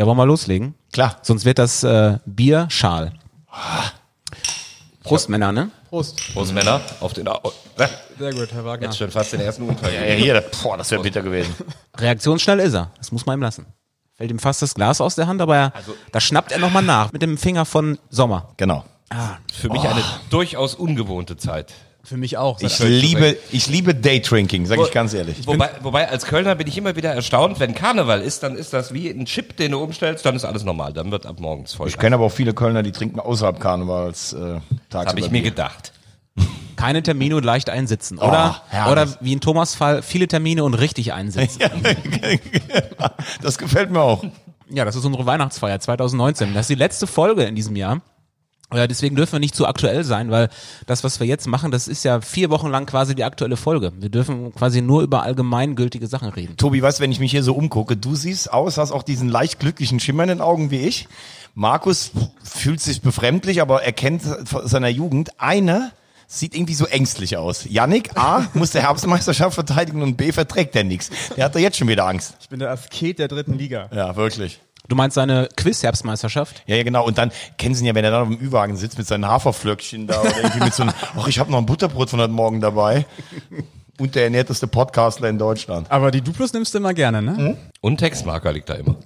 Ja, wollen wir loslegen? Klar. Sonst wird das äh, Bier schal. Prost, Männer, ne? Prost. Prost, Männer. Auf den Au äh, Sehr gut, Herr Wagner. Jetzt schon fast den ersten Unfall. Ja, hier, boah, das wäre bitter gewesen. Reaktionsschnell ist er. Das muss man ihm lassen. Fällt ihm fast das Glas aus der Hand, aber er, da schnappt er nochmal nach mit dem Finger von Sommer. Genau. Für mich eine durchaus ungewohnte Zeit. Für mich auch. Ich liebe, ich liebe Daydrinking, sag ich ganz ehrlich. Wobei, wobei als Kölner bin ich immer wieder erstaunt, wenn Karneval ist, dann ist das wie ein Chip, den du umstellst, dann ist alles normal. Dann wird ab morgens voll. Ich kenne aber auch viele Kölner, die trinken außerhalb Karnevals äh, tagsüber. Habe ich mir gedacht. Keine Termine und leicht einsitzen. Oder, herrlich. oder wie in Thomas Fall, viele Termine und richtig einsitzen. Das gefällt mir auch. Ja, das ist unsere Weihnachtsfeier 2019. Das ist die letzte Folge in diesem Jahr. Ja, deswegen dürfen wir nicht zu aktuell sein, weil das, was wir jetzt machen, das ist ja vier Wochen lang quasi die aktuelle Folge. Wir dürfen quasi nur über allgemeingültige Sachen reden. Tobi, weißt du, wenn ich mich hier so umgucke, du siehst aus, hast auch diesen leicht glücklichen Schimmer in den Augen wie ich. Markus fühlt sich befremdlich, aber er kennt von seiner Jugend. Einer sieht irgendwie so ängstlich aus. Yannick, A, muss der Herbstmeisterschaft verteidigen und B, verträgt er nichts. Der hat da jetzt schon wieder Angst. Ich bin der Asket der dritten Liga. Ja, wirklich. Du meinst seine Quiz-Herbstmeisterschaft? Ja, ja, genau. Und dann kennen Sie ihn ja, wenn er dann auf dem Ü-Wagen sitzt mit seinen Haferflöckchen da oder irgendwie mit so einem, ach, ich habe noch ein Butterbrot von heute Morgen dabei. Und der ernährteste Podcastler in Deutschland. Aber die Duplos nimmst du immer gerne, ne? Und Textmarker liegt da immer.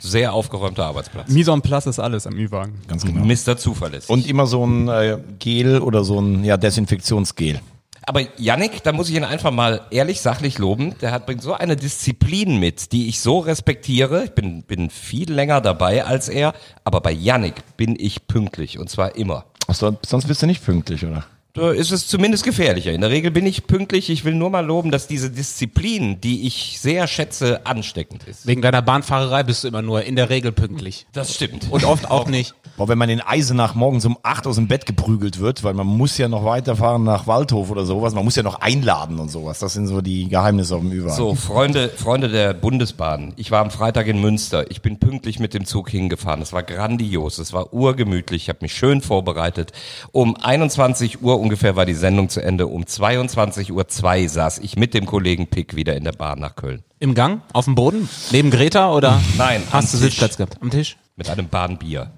Sehr aufgeräumter Arbeitsplatz. Mise en place ist alles am Ü-Wagen. Ganz genau. Mr. Zuverlässig. Und immer so ein äh, Gel oder so ein ja, Desinfektionsgel. Aber Yannick, da muss ich ihn einfach mal ehrlich sachlich loben. Der hat bringt so eine Disziplin mit, die ich so respektiere. Ich bin, bin viel länger dabei als er. Aber bei Yannick bin ich pünktlich. Und zwar immer. Ach so, sonst bist du nicht pünktlich, oder? Da ist es zumindest gefährlicher. In der Regel bin ich pünktlich. Ich will nur mal loben, dass diese Disziplin, die ich sehr schätze, ansteckend ist. Wegen deiner Bahnfahrerei bist du immer nur in der Regel pünktlich. Das stimmt. Und oft auch nicht. Boah, wenn man in Eisenach morgens um acht aus dem Bett geprügelt wird, weil man muss ja noch weiterfahren nach Waldhof oder sowas, man muss ja noch einladen und sowas. Das sind so die Geheimnisse auf dem Ü-Wagen. So, Freunde, Freunde der Bundesbahn. Ich war am Freitag in Münster. Ich bin pünktlich mit dem Zug hingefahren. Es war grandios. Es war urgemütlich. Ich habe mich schön vorbereitet. Um 21 Uhr ungefähr war die Sendung zu Ende. Um 22 Uhr zwei saß ich mit dem Kollegen Pick wieder in der Bahn nach Köln. Im Gang? Auf dem Boden? Neben Greta oder? Nein, am Hast du Tisch. Sitzplatz gehabt? Am Tisch? Mit einem Bahnbier.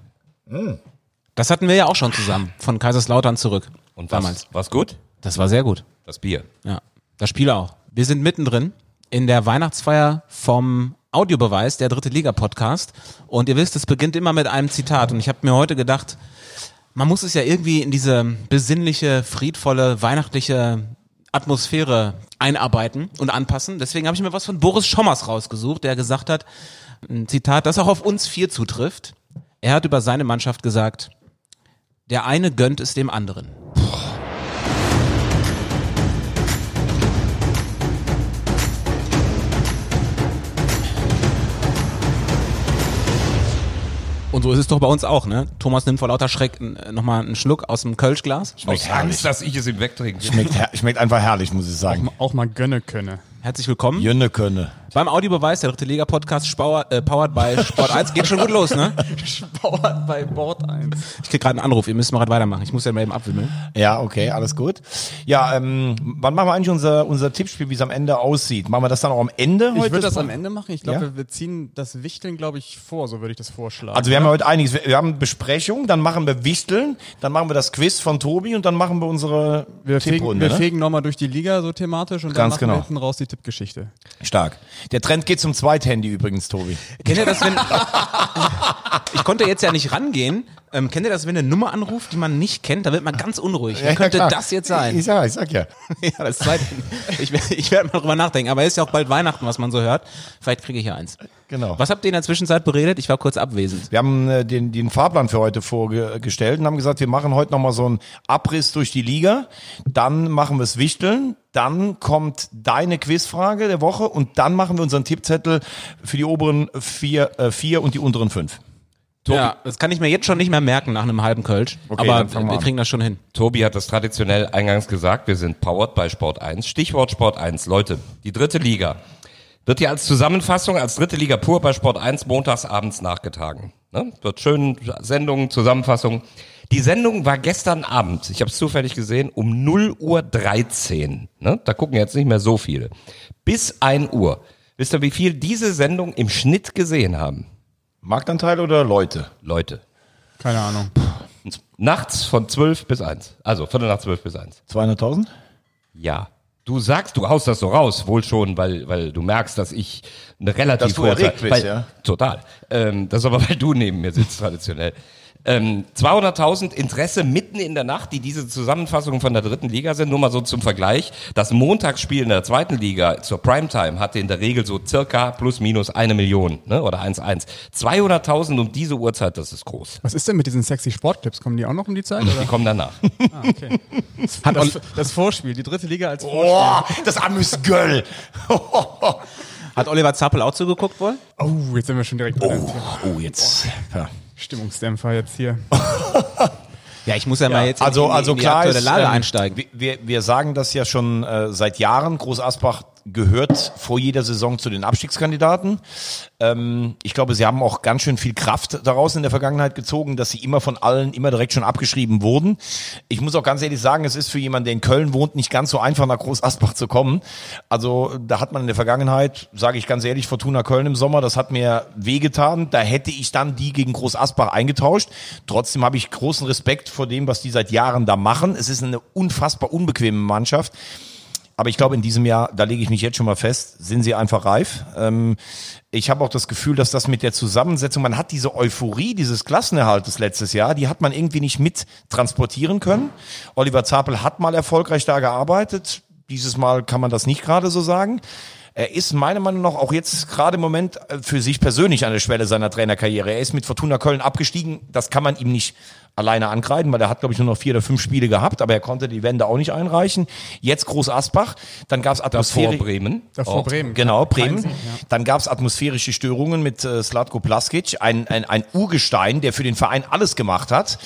Das hatten wir ja auch schon zusammen. Von Kaiserslautern zurück. Und was, damals. war's gut? Das war sehr gut. Das Bier. Ja. Das Spiel auch. Wir sind mittendrin in der Weihnachtsfeier vom Audiobeweis, der dritte Liga-Podcast. Und ihr wisst, es beginnt immer mit einem Zitat. Und ich habe mir heute gedacht, man muss es ja irgendwie in diese besinnliche, friedvolle, weihnachtliche Atmosphäre einarbeiten und anpassen. Deswegen habe ich mir was von Boris Schommers rausgesucht, der gesagt hat, ein Zitat, das auch auf uns vier zutrifft. Er hat über seine Mannschaft gesagt, der eine gönnt es dem anderen. Und so ist es doch bei uns auch, ne? Thomas nimmt vor lauter Schreck äh, nochmal einen Schluck aus dem Kölschglas. Aus Angst, dass ich es ihm wegtrinke. Schmeckt, her schmeckt einfach herrlich, muss ich sagen. Auch mal gönne könne. Herzlich willkommen. Jönne könne. Beim Audiobeweis, der dritte Liga-Podcast, powered, äh, powered by Sport 1. Geht schon gut los, ne? Bauert bei Bord 1. Ich krieg gerade einen Anruf, ihr müsst mal gerade weitermachen. Ich muss ja mal eben abwimmeln. Ja, okay, alles gut. Ja, ähm, wann machen wir eigentlich unser, unser Tippspiel, wie es am Ende aussieht? Machen wir das dann auch am Ende Ich heute? würde das am Ende machen. Ich glaube, Ja? wir, wir ziehen das Wichteln, glaube ich, vor. So würde ich das vorschlagen. Also wir haben ja heute einiges. Wir haben Besprechung, dann machen wir Wichteln, dann machen wir das Quiz von Tobi und dann machen wir unsere wir fegen, Tipprunde. wir ne? fegen nochmal durch die Liga so thematisch und dann Ganz machen genau. wir hinten raus die Tippgeschichte. Stark. Der Trend geht zum Zweithandy übrigens, Tobi. Kennt ihr das, wenn... ich konnte jetzt ja nicht rangehen. Ähm, kennt ihr das, wenn eine Nummer anruft, die man nicht kennt? Da wird man ganz unruhig. Wer könnte klar. das jetzt sein? Ich, sag, ich sag ja. ja, das zweite. Ich, ich werde mal drüber nachdenken. Aber es ist ja auch bald Weihnachten, was man so hört. Vielleicht kriege ich ja eins. Genau. Was habt ihr in der Zwischenzeit beredet? Ich war kurz abwesend. Wir haben äh, den, den Fahrplan für heute vorgestellt und haben gesagt, wir machen heute nochmal so einen Abriss durch die Liga. Dann machen wir es Wichteln. Dann kommt deine Quizfrage der Woche und dann machen wir unseren Tippzettel für die oberen vier, äh, vier und die unteren fünf. Ja, das kann ich mir jetzt schon nicht mehr merken nach einem halben Kölsch. Okay, aber wir wir kriegen das schon hin. Tobi hat das traditionell eingangs gesagt, wir sind powered bei Sport 1. Stichwort Sport 1. Leute, die dritte Liga wird ja als Zusammenfassung, als dritte Liga pur bei Sport 1 montags abends nachgetragen. Ne? Wird schön Sendung, Zusammenfassung. Die Sendung war gestern Abend, ich habe es zufällig gesehen, um 0 Uhr 13. Ne? Da gucken jetzt nicht mehr so viele. Bis 1 Uhr. Wisst ihr, wie viel diese Sendung im Schnitt gesehen haben? Marktanteil oder Leute? Leute. Keine Ahnung. Nachts von 12 bis 1. Also Viertel nach 12 bis 1. 200.000? Ja. Du sagst, du haust das so raus, wohl schon, weil, weil du merkst, dass ich eine relativ Dass du hohe erregt bist, weil, ja. Total. Ähm, das ist aber, weil du neben mir sitzt, traditionell. Ähm, 200.000 Interesse mitten in der Nacht, die diese Zusammenfassungen von der dritten Liga sind. Nur mal so zum Vergleich. Das Montagsspiel in der zweiten Liga zur Primetime hatte in der Regel so circa plus minus eine Million ne? oder 1,1. 200.000 um diese Uhrzeit, das ist groß. Was ist denn mit diesen sexy Sportclips? Kommen die auch noch um die Zeit? Oder? Die kommen danach. Ah, okay. Das, das Vorspiel, die dritte Liga als Vorspiel. Oh, das Amüsgöll. Hat Oliver Zappel auch zugeguckt wohl? Oh, jetzt sind wir schon direkt drin. Oh, jetzt. Ja. Stimmungsdämpfer jetzt hier. Ja, ich muss ja, mal jetzt in, also, in, also in die klar aktuelle ist, Lage ähm, einsteigen. Wir- Wir, wir sagen das ja schon äh, seit Jahren. Groß Asbach gehört vor jeder Saison zu den Abstiegskandidaten. Ähm, ich glaube, sie haben auch ganz schön viel Kraft daraus in der Vergangenheit gezogen, dass sie immer von allen immer direkt schon abgeschrieben wurden. Ich muss auch ganz ehrlich sagen, es ist für jemanden, der in Köln wohnt, nicht ganz so einfach nach Groß Asbach zu kommen. Also da hat man in der Vergangenheit, sage ich ganz ehrlich, Fortuna Köln im Sommer, das hat mir wehgetan. Da hätte ich dann die gegen Groß Asbach eingetauscht. Trotzdem habe ich großen Respekt vor dem, was die seit Jahren da machen. Es ist eine unfassbar unbequeme Mannschaft. Aber ich glaube, in diesem Jahr, da lege ich mich jetzt schon mal fest, sind sie einfach reif. Ähm, ich habe auch das Gefühl, dass das mit der Zusammensetzung, man hat diese Euphorie dieses Klassenerhaltes letztes Jahr, die hat man irgendwie nicht mit transportieren können. Oliver Zapel hat mal erfolgreich da gearbeitet. Dieses Mal kann man das nicht gerade so sagen. Er ist meiner Meinung nach auch jetzt gerade im Moment äh, für sich persönlich an der Schwelle seiner Trainerkarriere. Er ist mit Fortuna Köln abgestiegen. Das kann man ihm nicht alleine ankreiden, weil er hat, glaube ich, nur noch vier oder fünf Spiele gehabt, aber er konnte die Wende auch nicht einreichen. Jetzt Groß Asbach, dann gab es Davor Atmosphäre. Bremen. Davor Ort. Bremen. Genau, Bremen. Sieg, ja. Dann gab es atmosphärische Störungen mit äh, Slatko Plaskic, ein, ein, ein Urgestein, der für den Verein alles gemacht hat.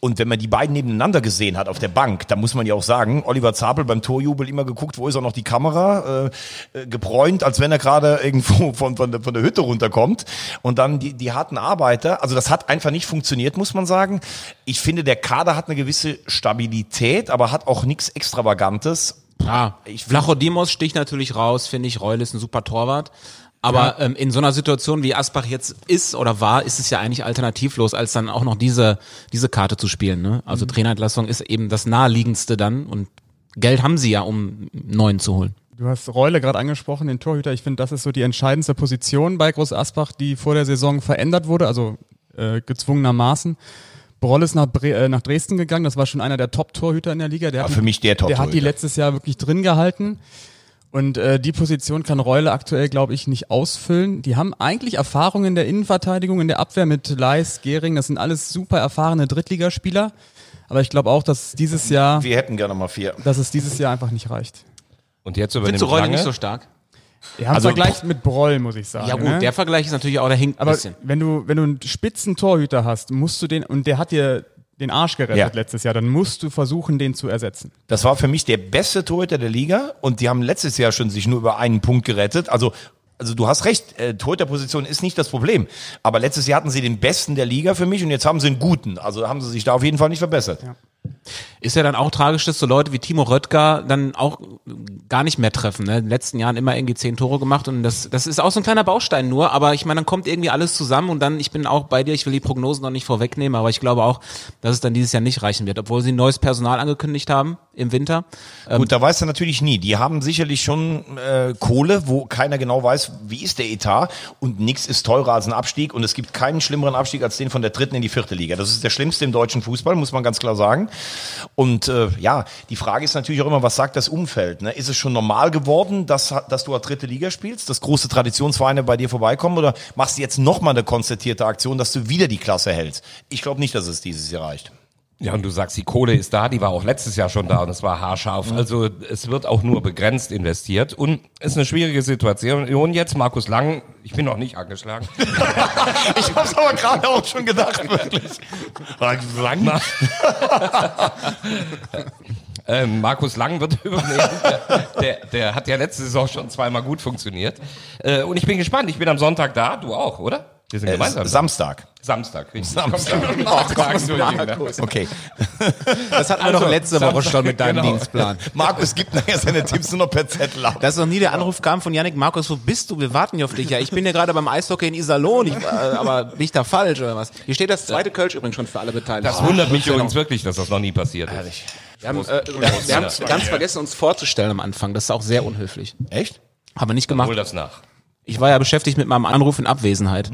Und wenn man die beiden nebeneinander gesehen hat auf der Bank, da muss man ja auch sagen, Oliver Zapel beim Torjubel immer geguckt, wo ist auch noch die Kamera, äh, äh, gebräunt, als wenn er gerade irgendwo von, von, der, von der Hütte runterkommt. Und dann die, die harten Arbeiter, also das hat einfach nicht funktioniert, muss man sagen. Ich finde, der Kader hat eine gewisse Stabilität, aber hat auch nichts Extravagantes. Ah, Ich- Vlachodimos sticht natürlich raus, finde ich. Reul ist ein super Torwart. Aber ähm, in so einer Situation, wie Asbach jetzt ist oder war, ist es ja eigentlich alternativlos, als dann auch noch diese, diese Karte zu spielen. Ne? Also Trainerentlassung ist eben das naheliegendste dann und Geld haben sie ja, um neuen zu holen. Du hast Reule gerade angesprochen, den Torhüter. Ich finde, das ist so die entscheidendste Position bei Groß Asbach, die vor der Saison verändert wurde, also äh, gezwungenermaßen. Broll ist nach, Bre äh, nach Dresden gegangen. Das war schon einer der Top-Torhüter in der Liga. Der War hat für die- mich der Der hat die Top-Torhüter. letztes Jahr wirklich drin gehalten. Und äh, die Position kann Reule aktuell, glaube ich, nicht ausfüllen. Die haben eigentlich Erfahrung in der Innenverteidigung, in der Abwehr mit Leis, Gehring. Das sind alles super erfahrene Drittligaspieler. Aber ich glaube auch, dass dieses Jahr, Wir hätten gerne mal vier. dass es dieses Jahr einfach nicht reicht. Und jetzt übernimmt Findest du Reul Lange. nicht so stark? Ja, im Also, Vergleich mit Broll, muss ich sagen. Ja gut, ne? der Vergleich ist natürlich auch, der hinkt ein Aber bisschen. wenn du, wenn du einen spitzen Torhüter hast, musst du den, und der hat dir den Arsch gerettet Ja. letztes Jahr, dann musst du versuchen, den zu ersetzen. Das war für mich der beste Torhüter der Liga und die haben letztes Jahr schon sich nur über einen Punkt gerettet. Also also du hast recht, äh, Torhüterposition ist nicht das Problem. Aber letztes Jahr hatten sie den besten der Liga für mich und jetzt haben sie einen guten. Also haben sie sich da auf jeden Fall nicht verbessert. Ist ja dann auch tragisch, dass so Leute wie Timo Röttger dann auch gar nicht mehr treffen. Ne? In den letzten Jahren immer irgendwie zehn Tore gemacht und das, das ist auch so ein kleiner Baustein nur, aber ich meine, dann kommt irgendwie alles zusammen und dann, ich bin auch bei dir, ich will die Prognosen noch nicht vorwegnehmen, aber ich glaube auch, dass es dann dieses Jahr nicht reichen wird, obwohl sie neues Personal angekündigt haben im Winter. Gut, da weißt du natürlich nie. Die haben sicherlich schon äh, Kohle, wo keiner genau weiß, wie ist der Etat und nichts ist teurer als ein Abstieg und es gibt keinen schlimmeren Abstieg als den von der dritten in die vierte Liga. Das ist der schlimmste im deutschen Fußball, muss man ganz klar sagen. Und äh, ja, die Frage ist natürlich auch immer, was sagt das Umfeld? Ne? Ist es schon normal geworden, dass, dass du eine dritte Liga spielst, dass große Traditionsvereine bei dir vorbeikommen oder machst du jetzt nochmal eine konzertierte Aktion, dass du wieder die Klasse hältst? Ich glaube nicht, dass es dieses Jahr reicht. Ja, und du sagst, die Kohle ist da, die war auch letztes Jahr schon da und es war haarscharf. Also es wird auch nur begrenzt investiert und es ist eine schwierige Situation. Jetzt Markus Lang, ich bin noch nicht angeschlagen. Ich habe es aber gerade auch schon gedacht, wirklich. Lang. ähm, Markus Lang wird übernehmen. Der, der, der hat ja letzte Saison schon zweimal gut funktioniert. Äh, und ich bin gespannt. Ich bin am Sonntag da, du auch, oder? Wir sind Äh, gemeinsam. Samstag. Samstag, richtig. Samstag. Oh Gott, Okay. Das hatten wir doch letzte Woche schon mit deinem Genau. Dienstplan. Markus gibt nachher seine Tipps nur noch per Zettel ab. Dass noch nie der Anruf kam von Yannick, Markus, wo bist du? Wir warten hier auf dich. Ja, ich bin ja gerade beim Eishockey in Iserlohn, ich, äh, aber bin ich da falsch oder was? Hier steht das zweite Kölsch übrigens schon für alle Beteiligten. Das wundert mich übrigens wirklich, dass das noch nie passiert ist. Wir haben, äh, wir haben ganz vergessen, uns vorzustellen am Anfang. Das ist auch sehr unhöflich. Echt? Haben wir nicht Hol gemacht. das nach. Ich war ja beschäftigt mit meinem Anruf in Abwesenheit.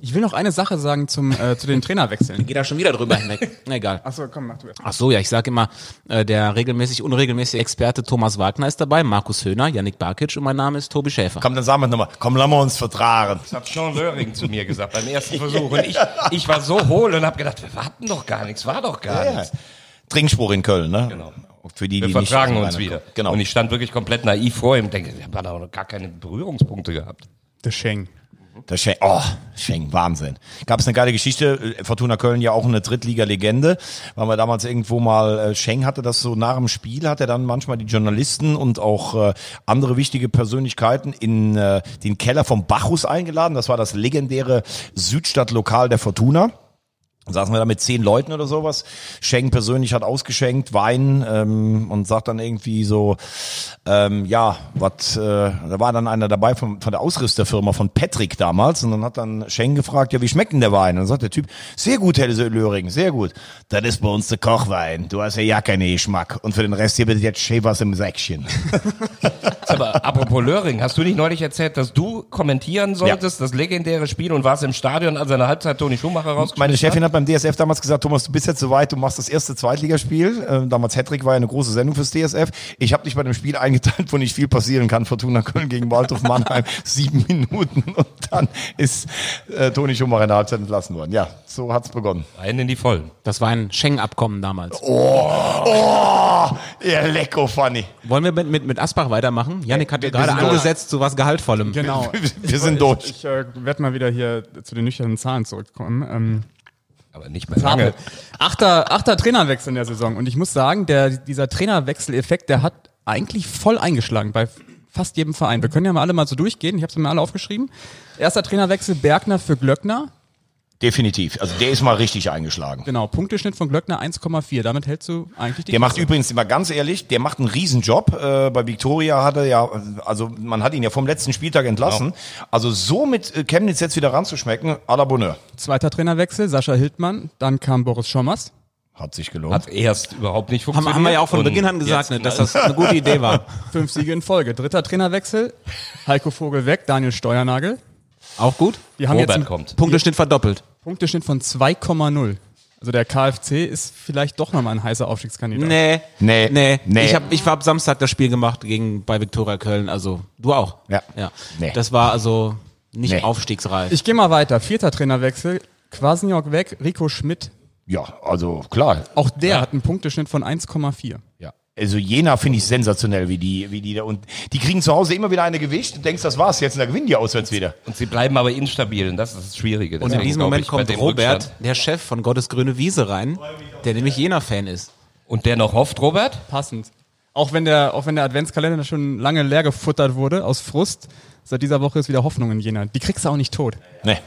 Ich will noch eine Sache sagen zum, äh, zu den Trainerwechseln. Geht da schon wieder drüber hinweg. Na, Egal. Achso, komm, mach du erst. Ach so, ja, ich sage immer, äh, der regelmäßig unregelmäßige Experte Thomas Wagner ist dabei, Markus Höhner, Yannick Barkic und mein Name ist Tobi Schäfer. Komm, dann sagen wir nochmal. Komm, lassen wir uns vertragen. Das hat Sean Löring zu mir gesagt beim ersten Versuch. Und ich, ich war so hohl und habe gedacht, wir hatten doch gar nichts, war doch gar Ja. nichts. Trinkspruch in Köln, ne? Genau. Für die, Wir die vertragen nicht uns wieder. Kommen. Genau. Und ich stand wirklich komplett naiv vor ihm und denke, wir haben da noch gar keine Berührungspunkte gehabt. The Sheng. Der Schenk, oh, Schenk, Wahnsinn. Gab es eine geile Geschichte, Fortuna Köln ja auch eine Drittliga-Legende, weil wir damals irgendwo mal, äh, Schenk hatte das so nach dem Spiel, hat er dann manchmal die Journalisten und auch äh, andere wichtige Persönlichkeiten in äh, den Keller vom Bacchus eingeladen. Das war das legendäre Südstadtlokal der Fortuna. Saßen wir da mit zehn Leuten oder sowas. Schenk persönlich hat ausgeschenkt, Wein ähm, und sagt dann irgendwie so, ähm, ja, was, äh, da war dann einer dabei von, von der Ausrüsterfirma von Patrick damals und dann hat dann Schenk gefragt, ja, wie schmeckt denn der Wein? Und dann sagt der Typ, sehr gut, Herr Löring, sehr gut. Das ist bei uns der Kochwein. Du hast ja ja keinen Geschmack. Und für den Rest hier bitte jetzt Schäfers im Säckchen. Aber apropos Löring, hast du nicht neulich erzählt, dass du kommentieren solltest, das legendäre Spiel und warst im Stadion, als in der Halbzeit Toni Schumacher rausgeschmissen Meine Chefin hat? hat beim DSF damals gesagt, Thomas, du bist jetzt soweit, du machst das erste Zweitligaspiel. Ähm, damals Hattrick war ja eine große Sendung fürs DSF. Ich habe dich bei dem Spiel eingeteilt, wo nicht viel passieren kann. Fortuna Köln gegen Waldhof Mannheim, sieben Minuten und dann ist äh, Toni Schumacher in der Halbzeit entlassen worden. Ja, so hat's begonnen. Rein in die Vollen. Das war ein Schengen-Abkommen damals. Oh, ihr lecko funny. Wollen wir mit, mit, mit Asbach weitermachen? Yannick hat ja wir gerade angesetzt zu was Gehaltvollem. Genau. Wir sind durch. Ich, ich äh, werde mal wieder hier zu den nüchternen Zahlen zurückkommen. Ähm, Aber nicht mehr lange. achter, achter Trainerwechsel in der Saison. Und ich muss sagen, der, dieser Trainerwechseleffekt, der hat eigentlich voll eingeschlagen bei fast jedem Verein. Wir können ja mal alle mal so durchgehen. Ich habe es mir alle aufgeschrieben. Erster Trainerwechsel Bergner für Glöckner. Definitiv. Also der ist mal richtig eingeschlagen. Genau, Punkteschnitt von Glöckner 1,4. Damit hältst du eigentlich die Der macht Klasse. übrigens, immer ganz ehrlich, der macht einen Riesenjob. Äh, bei Victoria hatte ja, also man hat ihn ja vom letzten Spieltag entlassen. Also so mit äh, Chemnitz jetzt wieder ranzuschmecken, à la Bonheur. Zweiter Trainerwechsel, Sascha Hildmann. Dann kam Boris Schommers. Hat sich gelohnt. Hat erst überhaupt nicht Haben, funktioniert. haben wir ja auch von Beginn an gesagt, jetzt ne, dass das eine gute Idee war. Fünf Siege in Folge. Dritter Trainerwechsel, Heiko Vogel weg, Daniel Steuernagel. Auch gut. Die haben jetzt Robert einen kommt. Punkteschnitt verdoppelt. Punkteschnitt von 2,0. Also der KfC ist vielleicht doch nochmal ein heißer Aufstiegskandidat. Nee. Nee. Nee. Nee. Ich habe ich hab Samstag das Spiel gemacht gegen bei Viktoria Köln. Also du auch. Ja. ja. Nee. Das war also nicht Nee. aufstiegsreif. Ich gehe mal weiter. Vierter Trainerwechsel, Kwasniok weg, Rico Schmidt. Ja, also klar. Auch der hat einen Punkteschnitt von 1,4. Also Jena finde ich sensationell, wie die, wie die da und die kriegen zu Hause immer wieder eine gewischt. Du denkst, das war's jetzt und da gewinnen die auswärts wieder. Und sie bleiben aber instabil und das ist das Schwierige. Und in Deswegen diesem Moment ich, kommt Robert, Rückstand- der Chef von Gottes grüne Wiese rein, der nämlich Jena-Fan ist. Und der noch hofft, Robert? Passend. Auch wenn der, auch wenn der Adventskalender schon lange leer gefuttert wurde aus Frust, seit dieser Woche ist wieder Hoffnung in Jena. Die kriegst du auch nicht tot. Nee.